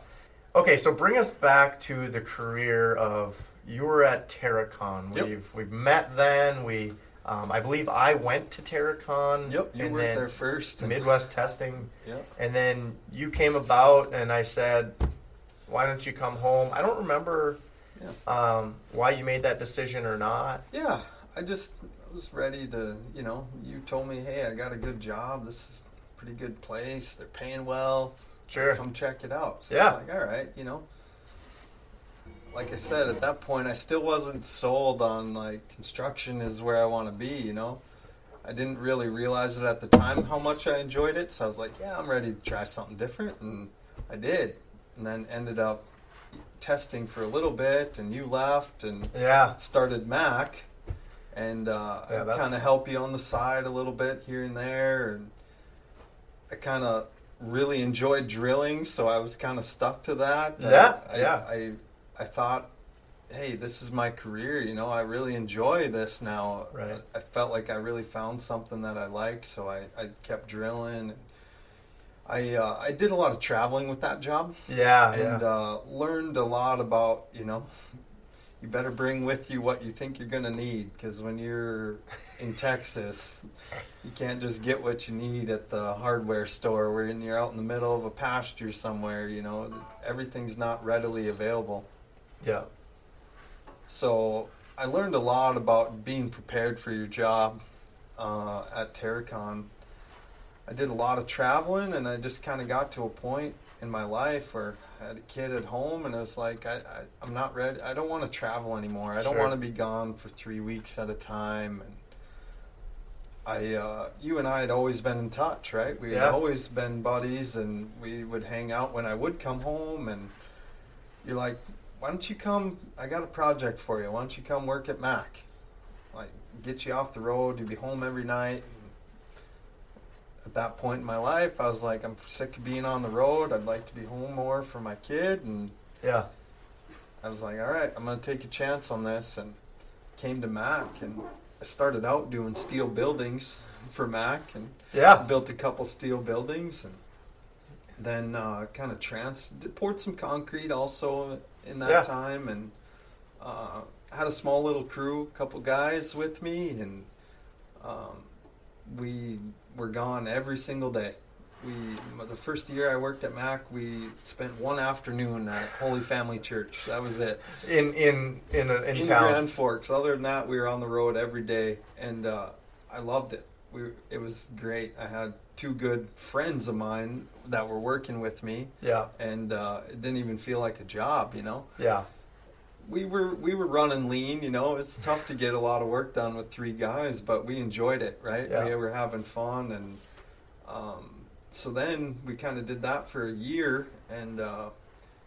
Okay, so bring us back to the career of you were at Terracon. Yep. We've we've met then. We um, I believe I went to Terracon. Yep, you and were there first. Midwest testing, Yep. and then you came about, and I said, "Why don't you come home?" I don't remember Yeah. um, why you made that decision or not. Yeah, I just was ready to, you know, you told me, hey, I got a good job. This is a pretty good place. They're paying well. Sure. Come check it out. So Yeah. I was like, all right, you know. Like I said, at that point, I still wasn't sold on, like, construction is where I want to be, you know. I didn't really realize it at the time how much I enjoyed it. So I was like, yeah, I'm ready to try something different, and I did. And then ended up testing for a little bit, and you left, and Yeah. started MAK, and uh, Yeah, I kind of help you on the side a little bit here and there, and I kind of really enjoyed drilling, so I was kind of stuck to that. Yeah, I, yeah. I, I, I thought, hey, this is my career. You know, I really enjoy this now. Right. I, I felt like I really found something that I like, so I, I kept drilling. I uh, I did a lot of traveling with that job Yeah. and yeah. uh, learned a lot about you know you better bring with you what you think you're going to need because when you're in texas you can't just get what you need at the hardware store where you're out in the middle of a pasture somewhere you know? Everything's not readily available. Yeah. so i learned a lot about being prepared for your job uh, at terracon. I did a lot of traveling and i just kind of got to a point in my life where I had a kid at home and it was like I, I, I'm not ready I don't want to travel anymore. I don't Sure. want to be gone for three weeks at a time and I uh, you and I had always been in touch right? We Yeah. had always been buddies and we would hang out when I would come home and you're like why don't you come I got a project for you. Why don't you come work at MAK? Like get you off the road you'd be home every night at that point in my life, I was like, I'm sick of being on the road. I'd like to be home more for my kid. And Yeah. I was like, all right, I'm going to take a chance on this. And came to MAK. And I started out doing steel buildings for MAK and Yeah. built a couple steel buildings. And then uh, kind of trans poured some concrete also in that Yeah. time. And uh, had a small little crew, a couple guys with me. And um, we were gone every single day. We the first year I worked at MAK, we spent one afternoon at Holy Family Church. That was it In in in a, in, in town. Grand Forks. Other than that, we were on the road every day, and uh, I loved it. We it was great. I had two good friends of mine that were working with me, Yeah. and uh, it didn't even feel like a job. You know, Yeah. We were we were running lean. You know, it's tough to get a lot of work done with three guys, but we enjoyed it. Right? Yeah. We were having fun, and um, so then we kind of did that for a year, and uh,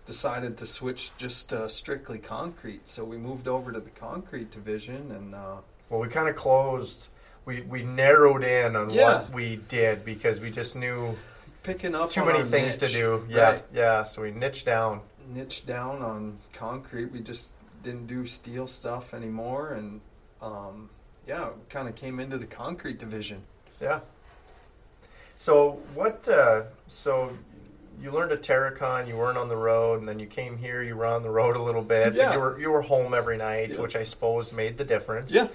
decided to switch just uh, strictly concrete. So we moved over to the concrete division, and uh, Well, we kind of closed. We we narrowed in on Yeah. what we did because we just knew picking up too on many things to do. Yeah. right. Yeah. So we niched down. niche down on concrete. We just didn't do steel stuff anymore, and um, yeah, kind of came into the concrete division. Yeah. So what? Uh, so you learned at Terracon. You weren't on the road, and then you came here. You were on the road a little bit. Yeah. you were you were home every night, Yeah. which I suppose made the difference. Yeah.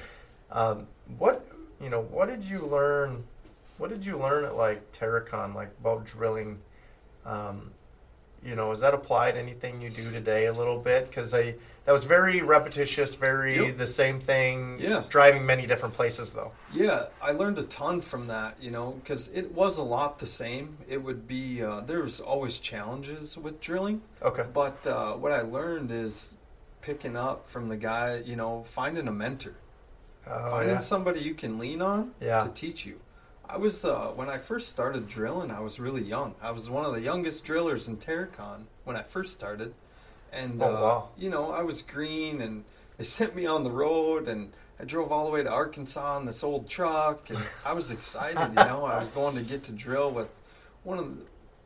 Um, what you know? What did you learn? What did you learn at like Terracon, like about drilling? Um, you know, is that applied to anything you do today a little bit? Because I that was very repetitious, very Yep. the same thing. Yeah. Driving many different places though. Yeah, I learned a ton from that, you know, because it was a lot the same. It would be uh, there was always challenges with drilling, Okay. but uh, what I learned is picking up from the guy, you know, finding a mentor. Oh, finding yeah. somebody you can lean on Yeah. to teach you. I was uh, when I first started drilling, I was really young. I was one of the youngest drillers in Terracon when I first started, and Oh, uh, wow. you know I was green, and they sent me on the road, and I drove all the way to Arkansas in this old truck, and I was excited. You know, I was going to get to drill with one of the.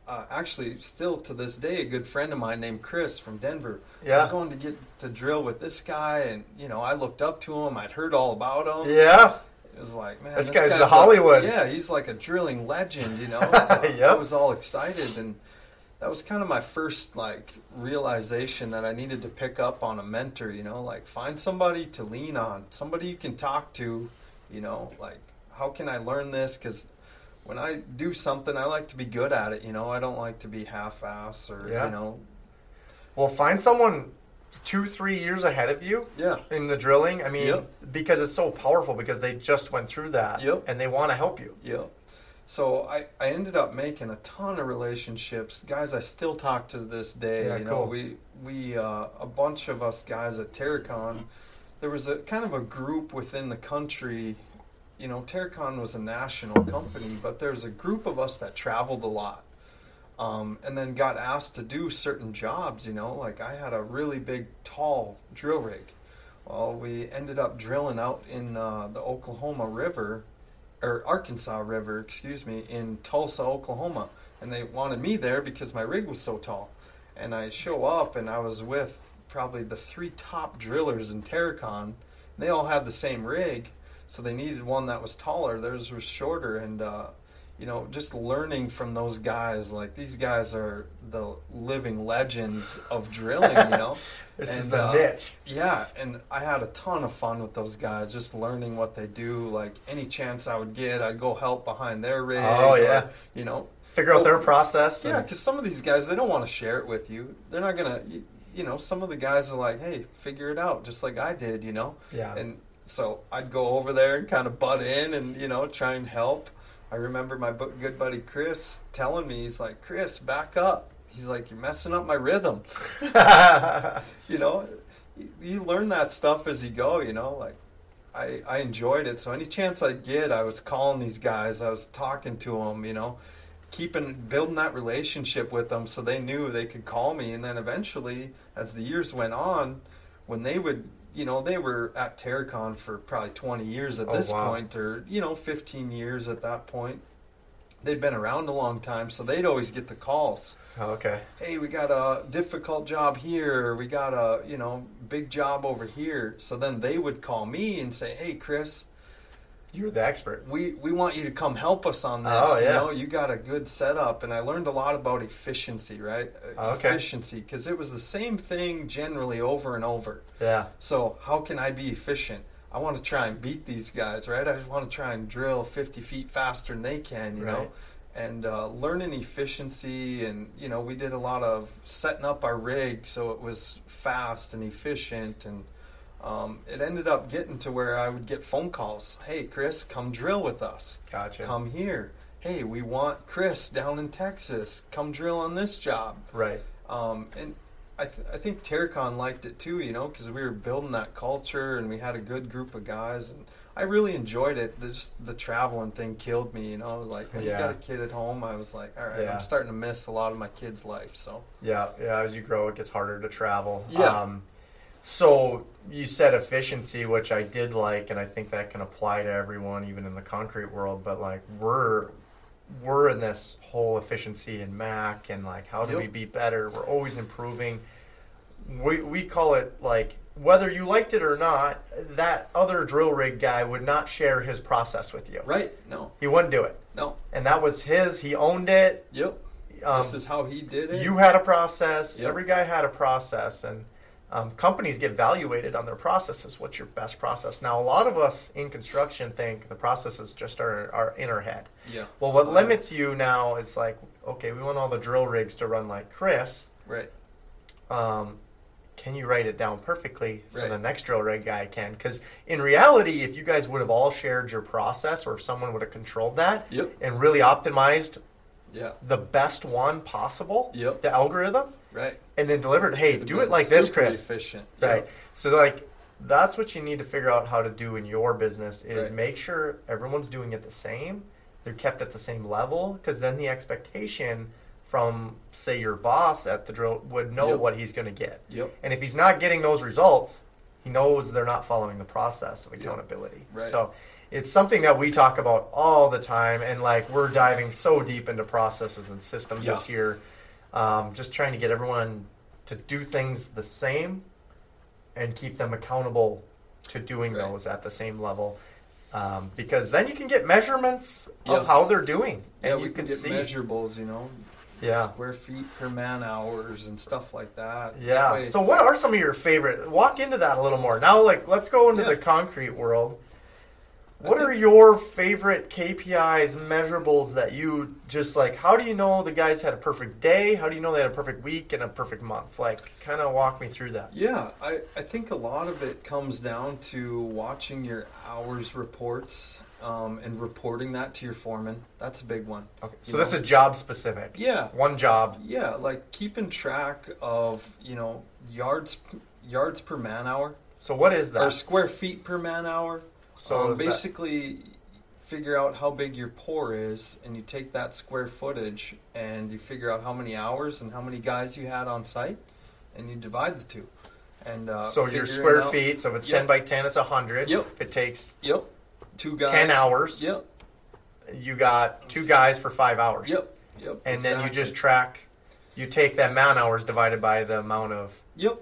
Uh, actually, still to this day, a good friend of mine named Chris from Denver. Yeah. I was going to get to drill with this guy, and you know, I looked up to him. I'd heard all about him. Yeah. It was like, man, This guy's the like- Hollywood. yeah, he's like a drilling legend, you know. So I was all excited, and that was kind of my first like realization that I needed to pick up on a mentor. You know, like find somebody to lean on, somebody you can talk to. You know, like how can I learn this? Because when I do something, I like to be good at it. You know, I don't like to be half-ass or Yeah. you know, Well, find someone two, three years ahead of you yeah. in the drilling. I mean, Yep. because it's so powerful because they just went through that Yep. and they want to help you. Yep. So I, I ended up making a ton of relationships, guys. I still talk to this day. Yeah, you know, we we uh, a bunch of us guys at Terracon. There was a kind of a group within the country you know, Terracon was a national company, but there's a group of us that traveled a lot. Um, and then got asked to do certain jobs, you know, like I had a really big, tall drill rig. Well, we ended up drilling out in uh, the Oklahoma River, or Arkansas River, excuse me, in Tulsa, Oklahoma. And they wanted me there because my rig was so tall. And I show up, and I was with probably the three top drillers in Terracon. They all had the same rig, so they needed one that was taller. Theirs was shorter, and uh, you know, just learning from those guys. Like these guys are the living legends of drilling. You know, this and, is the uh, niche. yeah, and I had a ton of fun with those guys, just learning what they do. Like any chance I would get, I'd go help behind their rig. Oh, or, yeah. you know, Figure out their process. yeah, because some of these guys they don't want to share it with you. They're not gonna. You, you know, some of the guys are like, "Hey, figure it out," just like I did. You know. Yeah. And so I'd go over there and kind of butt in and you know try and help. I remember my bu- good buddy Chris telling me, he's like, "Chris, back up." He's like, "You're messing up my rhythm." you know, you, you learn that stuff as you go. You know, like I I enjoyed it. So any chance I get, I was calling these guys. I was talking to them. You know, keeping building that relationship with them, so they knew they could call me. And then eventually, as the years went on, when they would. You know, they were at Terracon for probably 20 years at Oh, this wow. point, or, you know, 15 years at that point. They'd been around a long time, so they'd always get the calls oh, okay. hey, we got a difficult job here, or we got a you know big job over here. So then they would call me and say, hey, Chris, You're the expert. we we want you to come help us on this. Oh, yeah. You know, you got a good setup, and I learned a lot about efficiency, right? Uh, Okay. Efficiency, because it was the same thing generally over and over. Yeah. So how can I be efficient? I want to try and beat these guys, right? I just want to try and drill 50 feet faster than they can, you know? And uh, learning efficiency, and you know, we did a lot of setting up our rig so it was fast and efficient, and um, it ended up getting to where I would get phone calls. Hey, Chris, come drill with us. Gotcha. Come here. Hey, we want Chris down in Texas. Come drill on this job. Right. Um, and I, th- I think Terracon liked it too, you know, because we were building that culture and we had a good group of guys, and I really enjoyed it. The, just the traveling thing killed me, you know. I was like, when Yeah. you got a kid at home, I was like, all right, Yeah. I'm starting to miss a lot of my kid's life. So Yeah, yeah. As you grow, it gets harder to travel. Yeah. Um, so you said efficiency, which I did like, and I think that can apply to everyone, even in the concrete world. But like we're we're in this whole efficiency in MAK, and like how do Yep. we be better? We're always improving. We we call it like whether you liked it or not. That other drill rig guy would not share his process with you. right, no, He wouldn't do it, no, and that was his. He owned it. yep. Um, this is how he did it. you had a process. Yep. Every guy had a process, and um, companies get evaluated on their processes. What's your best process? Now, a lot of us in construction think the processes just are, are in our head. yeah, Well, what limits you now is like, okay, we want all the drill rigs to run like Chris. right, Um, can you write it down perfectly so Right. the next drill rig guy can? Because in reality, if you guys would have all shared your process, or if someone would have controlled that Yep. and really optimized yeah, the best one possible, Yep. the algorithm, right. and then delivered. Hey, do it like this, Chris. Efficient, Right. Yep. So like that's what you need to figure out how to do in your business is Right. make sure everyone's doing it the same. They're kept at the same level because then the expectation from say your boss at the drill would know Yep. what he's going to get. Yep. And if he's not getting those results, he knows they're not following the process of Yep. accountability. Right. So it's something that we talk about all the time and like we're diving so deep into processes and systems this year um, just trying to get everyone to do things the same and keep them accountable to doing Right. those at the same level um, because then you can get measurements Yeah. of how they're doing and Yeah, you we can can get see measurables, you know, yeah square feet per man hours and stuff like that. That Yeah. way- So, what are some of your favorite? Walk into that a little more. Now, like, let's go into Yeah. the concrete world. What are your favorite KPIs, measurables that you just like? How do you know the guys had a perfect day? How do you know they had a perfect week and a perfect month? Like, kind of walk me through that. Yeah, I, I think a lot of it comes down to watching your hours reports um, and reporting that to your foreman. That's a big one. Okay. So this know? is job specific. Yeah. One job. Yeah, like keeping track of, you know, yards yards per man hour So what is that? or square feet per man hour. So um, is that- basically, figure out how big your pour is, and you take that square footage and you figure out how many hours and how many guys you had on site, and you divide the two. And uh, so your square out- feet. So if it's Yep. ten by ten, it's hundred. Yep. If it takes Yep. Two guys. 10 hours. Yep. you got two guys for five hours. Yep. Yep. And then you just track. You take that man hours divided by the amount of. Yep.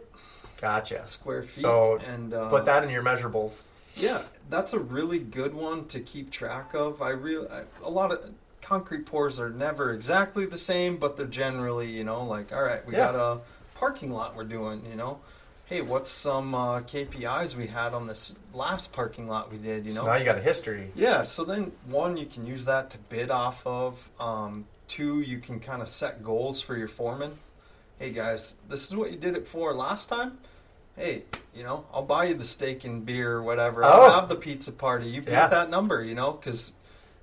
Gotcha. Square feet. So, and uh, Put that in your measurables. Yeah, that's a really good one to keep track of. I real a lot of concrete pours are never exactly the same, but they're generally, you know, like all right, we Yeah. got a parking lot we're doing, you know. Hey, what's some uh, KPIs we had on this last parking lot we did, you So know? now you got a history. Yeah, so then one, you can use that to bid off of. Um, two, you can kind of set goals for your foreman. Hey guys, this is what you did it for last time. Hey, you know, I'll buy you the steak and beer or whatever. Oh. I'll have the pizza party. You beat Yeah. that number, you know, because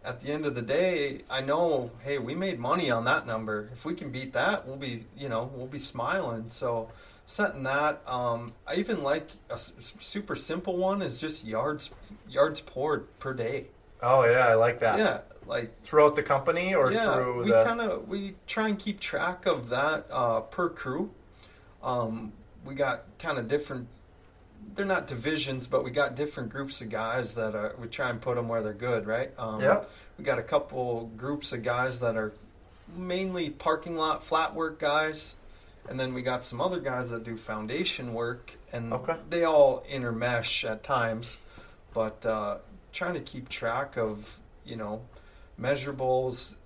at the end of the day, I know, hey, we made money on that number. If we can beat that, we'll be, you know, we'll be smiling. So setting that, um, I even like a s- super simple one is just yards yards poured per day. Oh yeah, I like that. Yeah, like Throughout the company or yeah, through we the. kind of we try and keep track of that uh, per crew. Um, we got kind of different. They're not divisions, but we got different groups of guys that are. We try and put them where they're good, right? Um, Yeah. We got a couple groups of guys that are mainly parking lot flat work guys, and then we got some other guys that do foundation work, and Okay. they all intermesh at times. But uh, trying to keep track of you know measurables,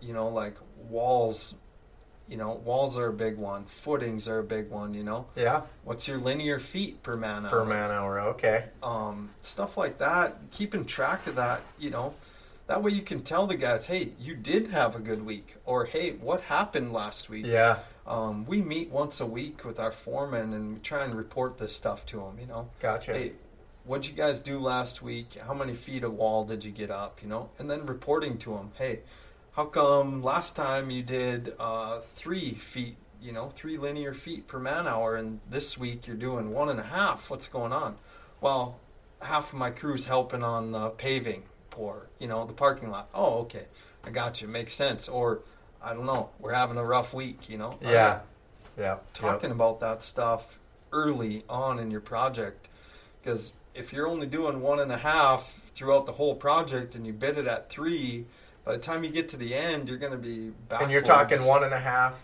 you know like walls. You know, walls are a big one. Footings are a big one. You know, yeah, what's your linear feet per man hour? per man hour. Okay. um, stuff like that. Keeping track of that, you know, that way you can tell the guys, hey, you did have a good week, or hey, what happened last week? Yeah. Um, we meet once a week with our foreman and we try and report this stuff to them. You know, Gotcha. hey, what'd you guys do last week? How many feet of wall did you get up? You know, and then reporting to them, hey, how come last time you did uh, three feet? You know, three linear feet per man hour, and this week you're doing one and a half. What's going on? Well, half of my crew's helping on the paving pour. You know, the parking lot. Oh, okay, I got you. Makes sense. Or I don't know. We're having a rough week. You know. Yeah. right Yeah. talking about that stuff early on in your project because if you're only doing one and a half throughout the whole project and you bid it at three by the time you get to the end you're going to be back And you're talking one and a half.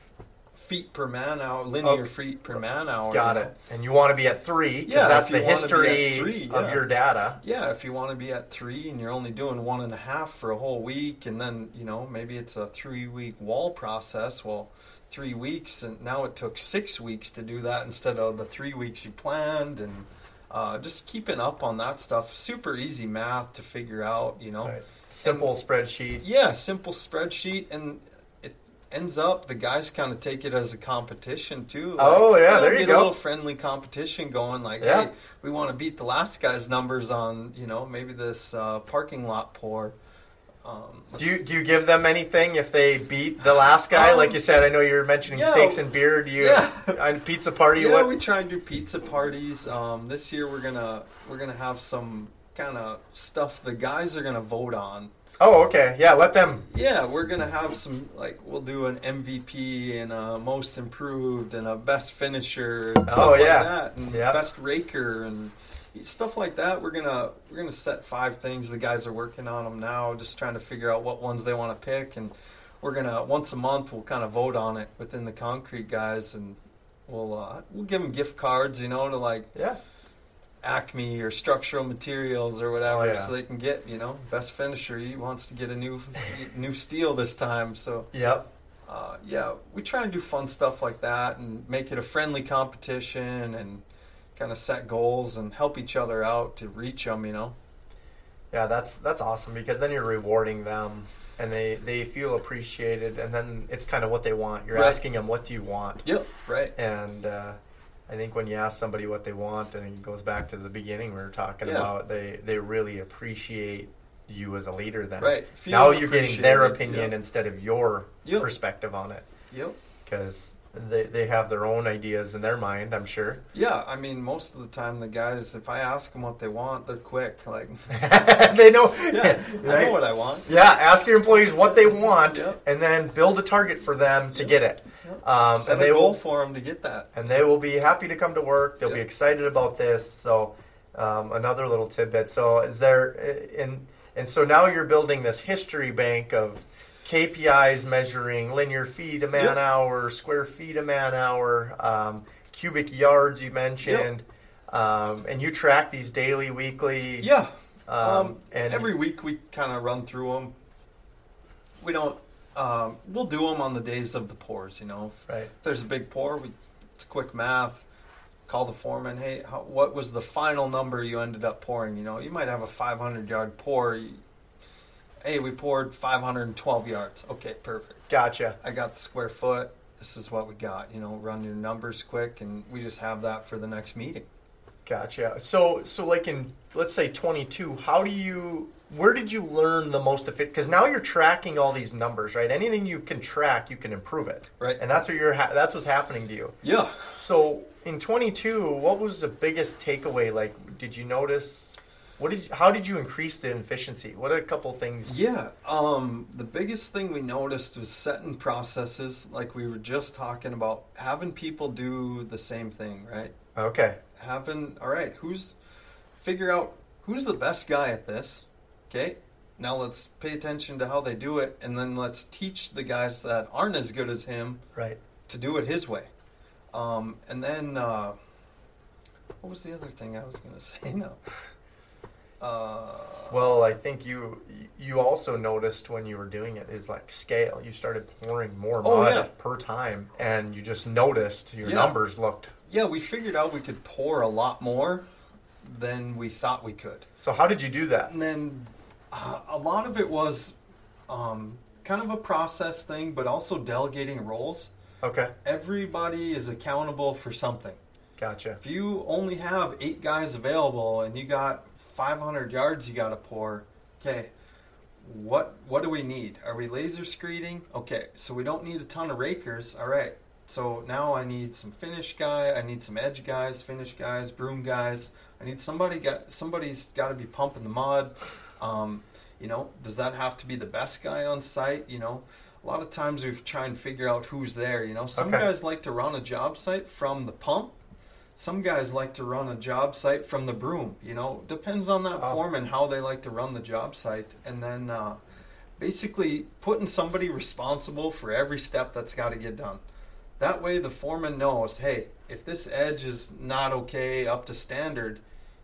feet per man hour linear Oh. feet per man hour Got it. And you want to be at three because Yeah, that's the wanna be at history three, of your data. yeah if you want to be at three and you're only doing one and a half for a whole week and then you know maybe it's a three week wall process well three weeks and now it took six weeks to do that instead of the three weeks you planned and uh, just keeping up on that stuff super easy math to figure out you know Right. Simple spreadsheet. yeah simple spreadsheet and it ends up the guys kind of take it as a competition too Oh, yeah, there you go. a little friendly competition going like Yeah. hey we want to beat the last guy's numbers on you know maybe this uh, parking lot pour um, Do you do you give them anything if they beat the last guy? Um, like you said, I know you're mentioning yeah. steaks and beer. Do you Yeah. on pizza party? yeah what? we try and do pizza parties um, this year we're gonna we're gonna have some kind of stuff the guys are gonna vote on oh, okay. Yeah, let them. Yeah, we're gonna have some like we'll do an MVP and a most improved and a best finisher and stuff Oh, like yeah. that and Yeah. best raker and stuff like that. We're gonna we're gonna set five things. The guys are working on them now, just trying to figure out what ones they want to pick, and we're gonna once a month we'll kind of vote on it within the concrete guys and. We'll uh, we'll give them gift cards, you know, to like Yeah. Acme or structural materials or whatever, Oh, yeah. so they can get you know best finisher. He wants to get a new new steel this time, so Yep. uh, yeah, we try and do fun stuff like that and make it a friendly competition and kind of set goals and help each other out to reach them. You know, Yeah, that's that's awesome because then you're rewarding them and they they feel appreciated and then it's kind of what they want. You're Right. asking them what do you want, yep, right, and uh, I think when you ask somebody what they want, and it goes back to the beginning we were talking Yeah. about, they they really appreciate you as a leader. Then right. now you're getting their opinion Yep. instead of your Yep. perspective on it yep. because they they have their own ideas in their mind. I'm sure. Yeah, I mean, most of the time the guys, if I ask them what they want, they're quick. Like, they know. yeah, I right? know what I want. Yeah, ask your employees what they want, Yep. and then build a target for them to get it. Yep. Um, Set and a they goal will, for them to get that. and they will be happy to come to work. They'll be excited about this. So, um, another little tidbit. So, is there and and so now you're building this history bank of KPIs measuring linear feet a man Yep. hour, square feet a man hour, um, cubic yards you mentioned, um, and you track these daily, weekly. Yeah. Um, Um, and every week we kind of run through them. We don't. Um, we'll do them on the days of the pours. You know, if, right. if there's a big pour, we it's quick math. Call the foreman. Hey, how, what was the final number you ended up pouring? You know, you might have a 500 yard pour. You, hey, we poured 512 yards. Okay, perfect. Gotcha. I got the square foot. This is what we got. You know, run your numbers quick, and we just have that for the next meeting. Gotcha. So, so like in let's say 22, how do you? Where did you learn the most of it? Because now you're tracking all these numbers, right? Anything you can track, you can improve it, Right. and that's what you're. Ha- that's what's happening to you. Yeah. So, in 22, what was the biggest takeaway? Like, did you notice? What did? You, how did you increase the efficiency? What are a couple things? Yeah, um, the biggest thing we noticed was setting processes, like we were just talking about, having people do the same thing, right? Okay. Having, all right, who's, figure out who's the best guy at this, okay? Now let's pay attention to how they do it, and then let's teach the guys that aren't as good as him Right. to do it his way. Um, and then, uh, what was the other thing I was going to say now? Uh, Well, I think you you also noticed when you were doing it is like scale. You started pouring more Oh, mud yeah. per time, and you just noticed your Yeah. numbers looked. Yeah, we figured out we could pour a lot more than we thought we could. So how did you do that? And then uh, a lot of it was um, kind of a process thing, but also delegating roles. Okay, Everybody is accountable for something. gotcha. If you only have eight guys available and you got 500 yards you got to pour, okay, what what do we need? Are we laser screeding? Okay, so we don't need a ton of rakers. All right. So now I need some finish guy. I need some edge guys, finish guys, broom guys. I need somebody got somebody's got to be pumping the mud. Um, you know, does that have to be the best guy on site? You know, a lot of times we try and figure out who's there. You know, some Okay. guys like to run a job site from the pump. Some guys like to run a job site from the broom. You know, depends on that Oh. foreman how they like to run the job site, and then uh, basically putting somebody responsible for every step that's got to get done. That way, the foreman knows, hey, if this edge is not okay up to standard,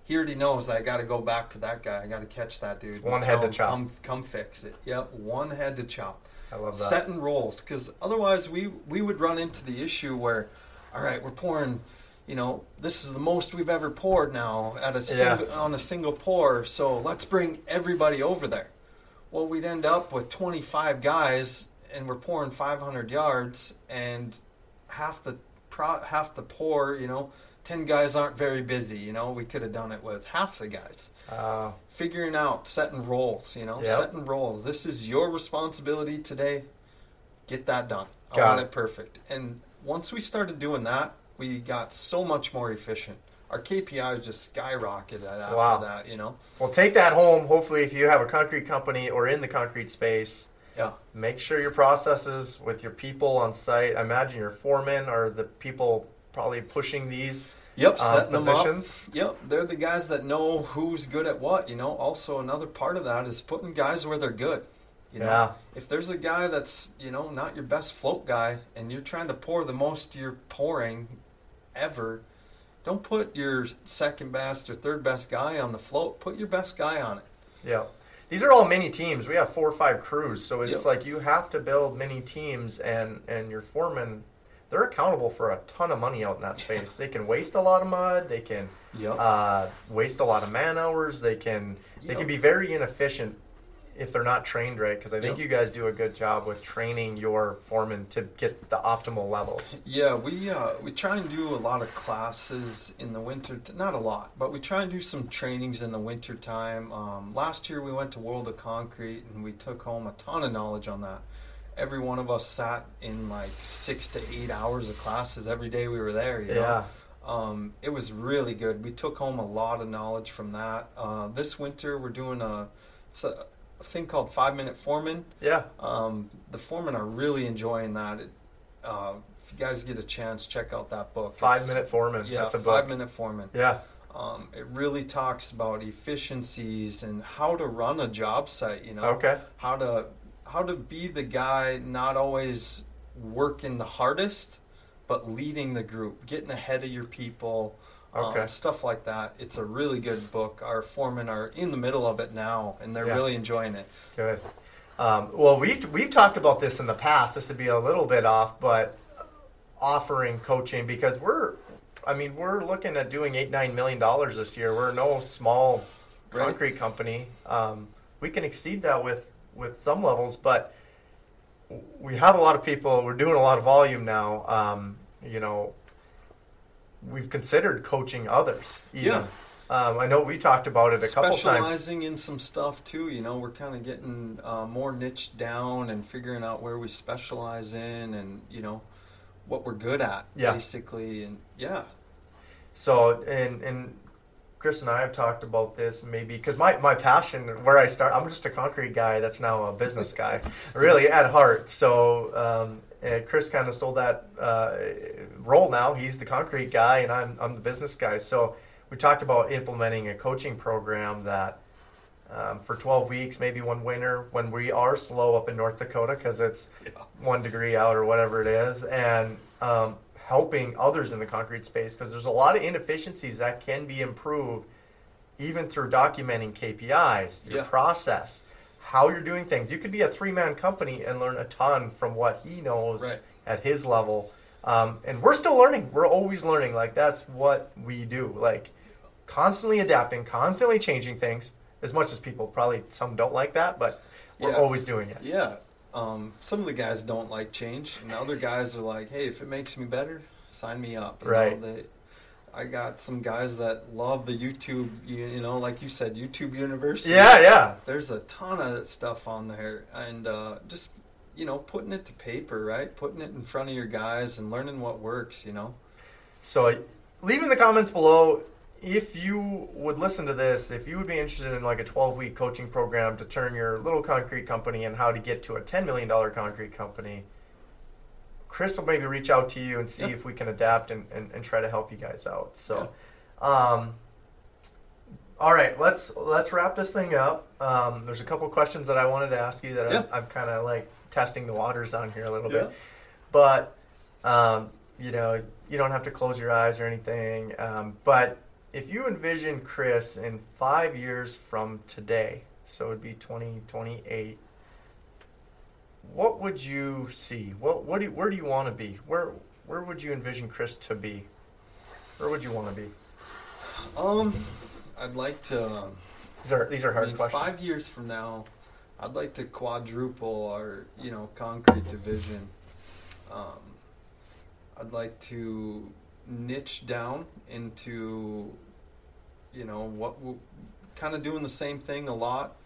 he already knows I got to go back to that guy. I got to catch that dude. It's one head to him, chop. Come, come fix it. Yep, one head to chop I love that. setting roles because otherwise we we would run into the issue where all right we're pouring you know this is the most we've ever poured now at a Yeah. on a single pour so let's bring everybody over there well we'd end up with 25 guys and we're pouring 500 yards and half the pro, half the pour you know 10 guys aren't very busy you know we could have done it with half the guys Uh, figuring out setting roles you know Yep. setting roles this is your responsibility today get that done i Got want it. it perfect and once we started doing that we got so much more efficient our kpis just skyrocketed after Wow. that you know well, take that home. Hopefully, if you have a concrete company or in the concrete space, yeah make sure your processes with your people on site. I imagine your foremen are the people probably pushing these yep uh, setting them up positions. yep they're the guys that know who's good at what you know also another part of that is putting guys where they're good you know Yeah. if there's a guy that's you know not your best float guy and you're trying to pour the most you're pouring ever don't put your second best or third best guy on the float put your best guy on it Yeah. These are all mini teams. We have four or five crews, so it's Yep. like you have to build mini teams, and and your foremen, they're accountable for a ton of money out in that space. They can waste a lot of mud. They can yep uh, waste a lot of man hours. They can they Yep. can be very inefficient if they're not trained right. Because I think Yep. you guys do a good job with training your foremen to get the optimal levels. yeah we uh, we try and do a lot of classes in the winter t- not a lot but we try and do some trainings in the winter time um, last year we went to world of concrete and we took home a ton of knowledge on that every one of us sat in like six to eight hours of classes every day we were there. You know? Yeah. Um, it was really good. We took home a lot of knowledge from that. Uh, this winter, we're doing a, it's a, a thing called Five Minute Foreman. Yeah. Um, the foremen are really enjoying that. It, uh, if you guys get a chance, check out that book. Five It's- minute foreman. Yeah, That's a Five. Minute Foreman. Yeah. Um, it really talks about efficiencies and how to run a job site. You know, Okay. how to how to be the guy not always working the hardest, but leading the group, getting ahead of your people. Okay. Um, stuff like that. It's a really good book. Our foremen are in the middle of it now, and they're Yeah. really enjoying it. Good. Um, well, we've we've talked about this in the past. This would be a little bit off, but offering coaching because we're, I mean, we're looking at doing eight nine million dollars this year. We're no small Right. concrete company. Um, we can exceed that with with some levels, but we have a lot of people. We're doing a lot of volume now. Um, you know, we've considered coaching others. Even. Yeah. Um, I know we talked about it a couple times. specializing in some stuff too. You know, we're kind of getting uh, more niched down and figuring out where we specialize in, and you know, what we're good at, Yeah. basically. And yeah, So, and and Chris and I have talked about this maybe because my, my passion, where I start, I'm just a concrete guy that's now a business guy, really at heart. So, um, and Chris kind of stole that uh, role now. He's the concrete guy, and I'm I'm the business guy. So, we talked about implementing a coaching program that. Um, for 12 weeks, maybe one winter, when we are slow up in North Dakota because it's one degree out or whatever it is, and um, helping others in the concrete space because there's a lot of inefficiencies that can be improved even through documenting KPIs, your Yeah. process, how you're doing things. You could be a three man company and learn a ton from what he knows Right. at his level. Um, and we're still learning. We're always learning. Like that's what we do. Like constantly adapting, constantly changing things. As much as people probably some don't like that, but we're Yeah. always doing it. yeah. Um, some of the guys don't like change, and the other guys are like, "Hey, if it makes me better, sign me up." You Right. Know, they, I got some guys that love the YouTube. You, you know, like you said, YouTube University. Yeah, yeah. there's a ton of stuff on there and uh, just you know putting it to paper right putting it in front of your guys and learning what works you know So leave in the comments below if you would listen to this, if you would be interested in like a 12 week coaching program to turn your little concrete company and how to get to a $10 million concrete company. Chris will maybe reach out to you and see Yeah. if we can adapt and, and, and try to help you guys out. So, um, all right, let's let's wrap this thing up. Um, there's a couple questions that I wanted to ask you that Yeah. I'm, I'm kind of like testing the waters on here a little Yeah. bit, but um, you know you don't have to close your eyes or anything. Um, but if you envision Chris in five years from today, so it'd be 2028. What would you see? What what do you, where do you want to be? Where where would you envision Chris to be? Where would you want to be? um i'd like to um, These are these are I hard mean, questions. five years from now i'd like to quadruple our you know concrete division um, i'd like to niche down into you know what kind of doing the same thing a lot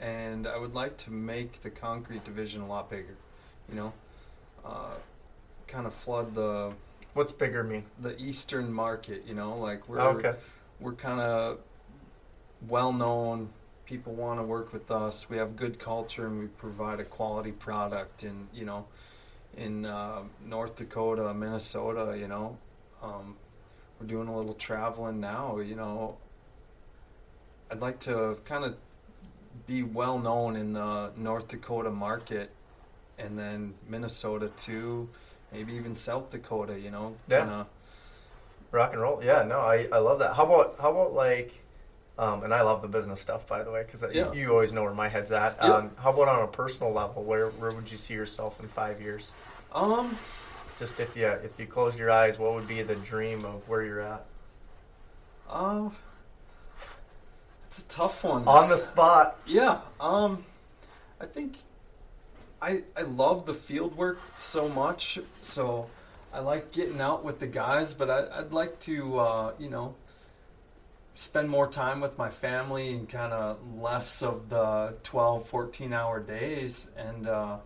and i would like to make the concrete division a lot bigger you know uh, kind of flood the What's bigger mean? the eastern market you know like we're okay. we're kind of well known. People want to work with us. We have good culture and we provide a quality product. In you know, in uh, North Dakota, Minnesota, you know, um, we're doing a little traveling now. You know, I'd like to kind of be well known in the North Dakota market, and then Minnesota too. Maybe even South Dakota. You know, Yeah. kinda- Rock and roll. Yeah, no, I, I love that. How about how about like, um, and I love the business stuff by the way because Yeah. you, always know where my head's at. Yeah. Um, how about on a personal level? Where where would you see yourself in five years? Um. Just if you if you closed your eyes, what would be the dream of where you're at? Uh, it's a tough one. On the spot. yeah. Um, I think I I love the field work so much, so I like getting out with the guys. But I, I'd like to, uh, you know, spend more time with my family and kind of less of the 12, 14 hour days, and uh,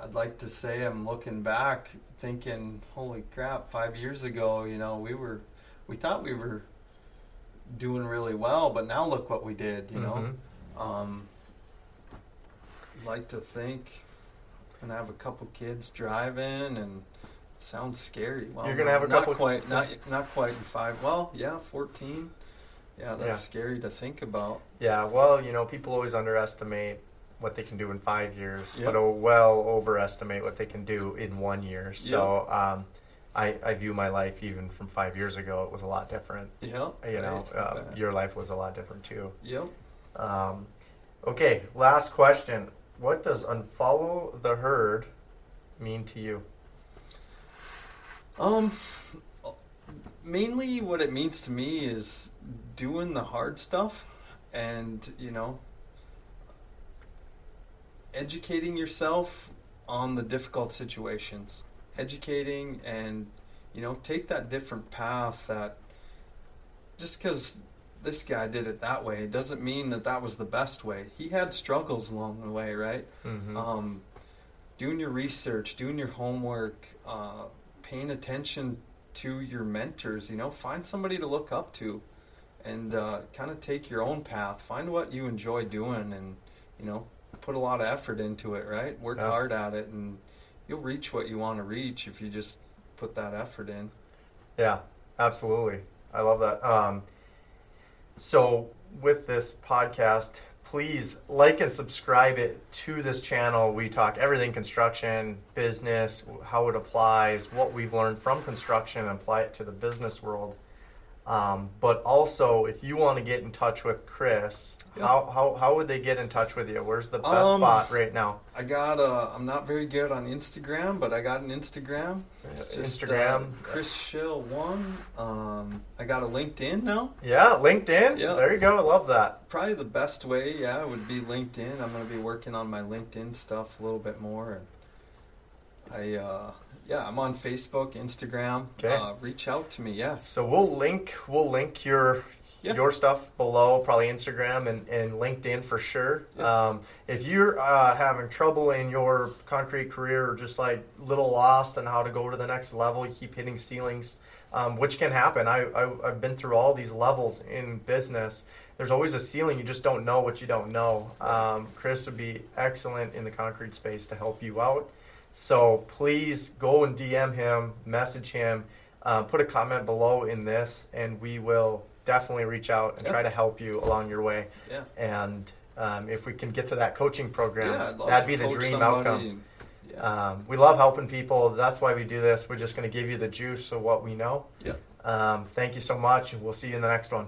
I'd like to say I'm looking back, thinking, "Holy crap! Five years ago, you know, we were, we thought we were doing really well, but now look what we did." You know, Mhm. um, like to think, and have a couple kids driving, and sounds scary. Well, You're gonna have a not couple- quite, not not quite in five. Well, yeah, fourteen. Yeah, that's Yeah. scary to think about. Yeah, well, you know, people always underestimate what they can do in five years, Yep. but well overestimate what they can do in one year. So um, I, I view my life even from five years ago, it was a lot different. Yep. You know, uh, your life was a lot different too. Yep. Um, okay, last question. What does unfollow the herd mean to you? Um, mainly what it means to me is doing the hard stuff and, you know, educating yourself on the difficult situations. Educating and, you know, take that different path that just because this guy did it that way doesn't mean that that was the best way. He had struggles along the way, right? Mm-hmm. um, doing your research, doing your homework, uh, paying attention to your mentors. You know, find somebody to look up to, and uh, kind of take your own path. Find what you enjoy doing, and you know, put a lot of effort into it. Right, work Yeah. hard at it, and you'll reach what you want to reach if you just put that effort in. Yeah, absolutely. I love that. Um, so, with this podcast, please like and subscribe it to this channel. We talk everything construction, business, how it applies, what we've learned from construction, and apply it to the business world. Um, but also, if you want to get in touch with Chris, Yeah. how, how, how would they get in touch with you? Where's the best Um, spot right now? I got. Uh, I'm not very good on Instagram, but I got an Instagram. It's just, Instagram. uh, Chris Schill one. Um, I got a LinkedIn now. Yeah, LinkedIn. Yeah. There you go. I love that. Probably the best way, yeah, would be LinkedIn. I'm going to be working on my LinkedIn stuff a little bit more, and I, uh, yeah, I'm on Facebook, Instagram. Okay. Uh, reach out to me, yeah. So we'll link we'll link your Yeah. your stuff below, probably Instagram and, and LinkedIn for sure. Yeah. Um, if you're uh, having trouble in your concrete career or just like little lost on how to go to the next level, you keep hitting ceilings, um, which can happen. I, I I've been through all these levels in business. There's always a ceiling. You just don't know what you don't know. Um, Chris would be excellent in the concrete space to help you out. So please go and DM him, message him, uh, put a comment below in this, and we will definitely reach out and Yeah. try to help you along your way. Yeah. And um, if we can get to that coaching program, yeah, that'd be the dream somebody outcome. yeah. Um, we love helping people. That's why we do this. We're just going to give you the juice of what we know. yeah. Um, thank you so much, and we'll see you in the next one.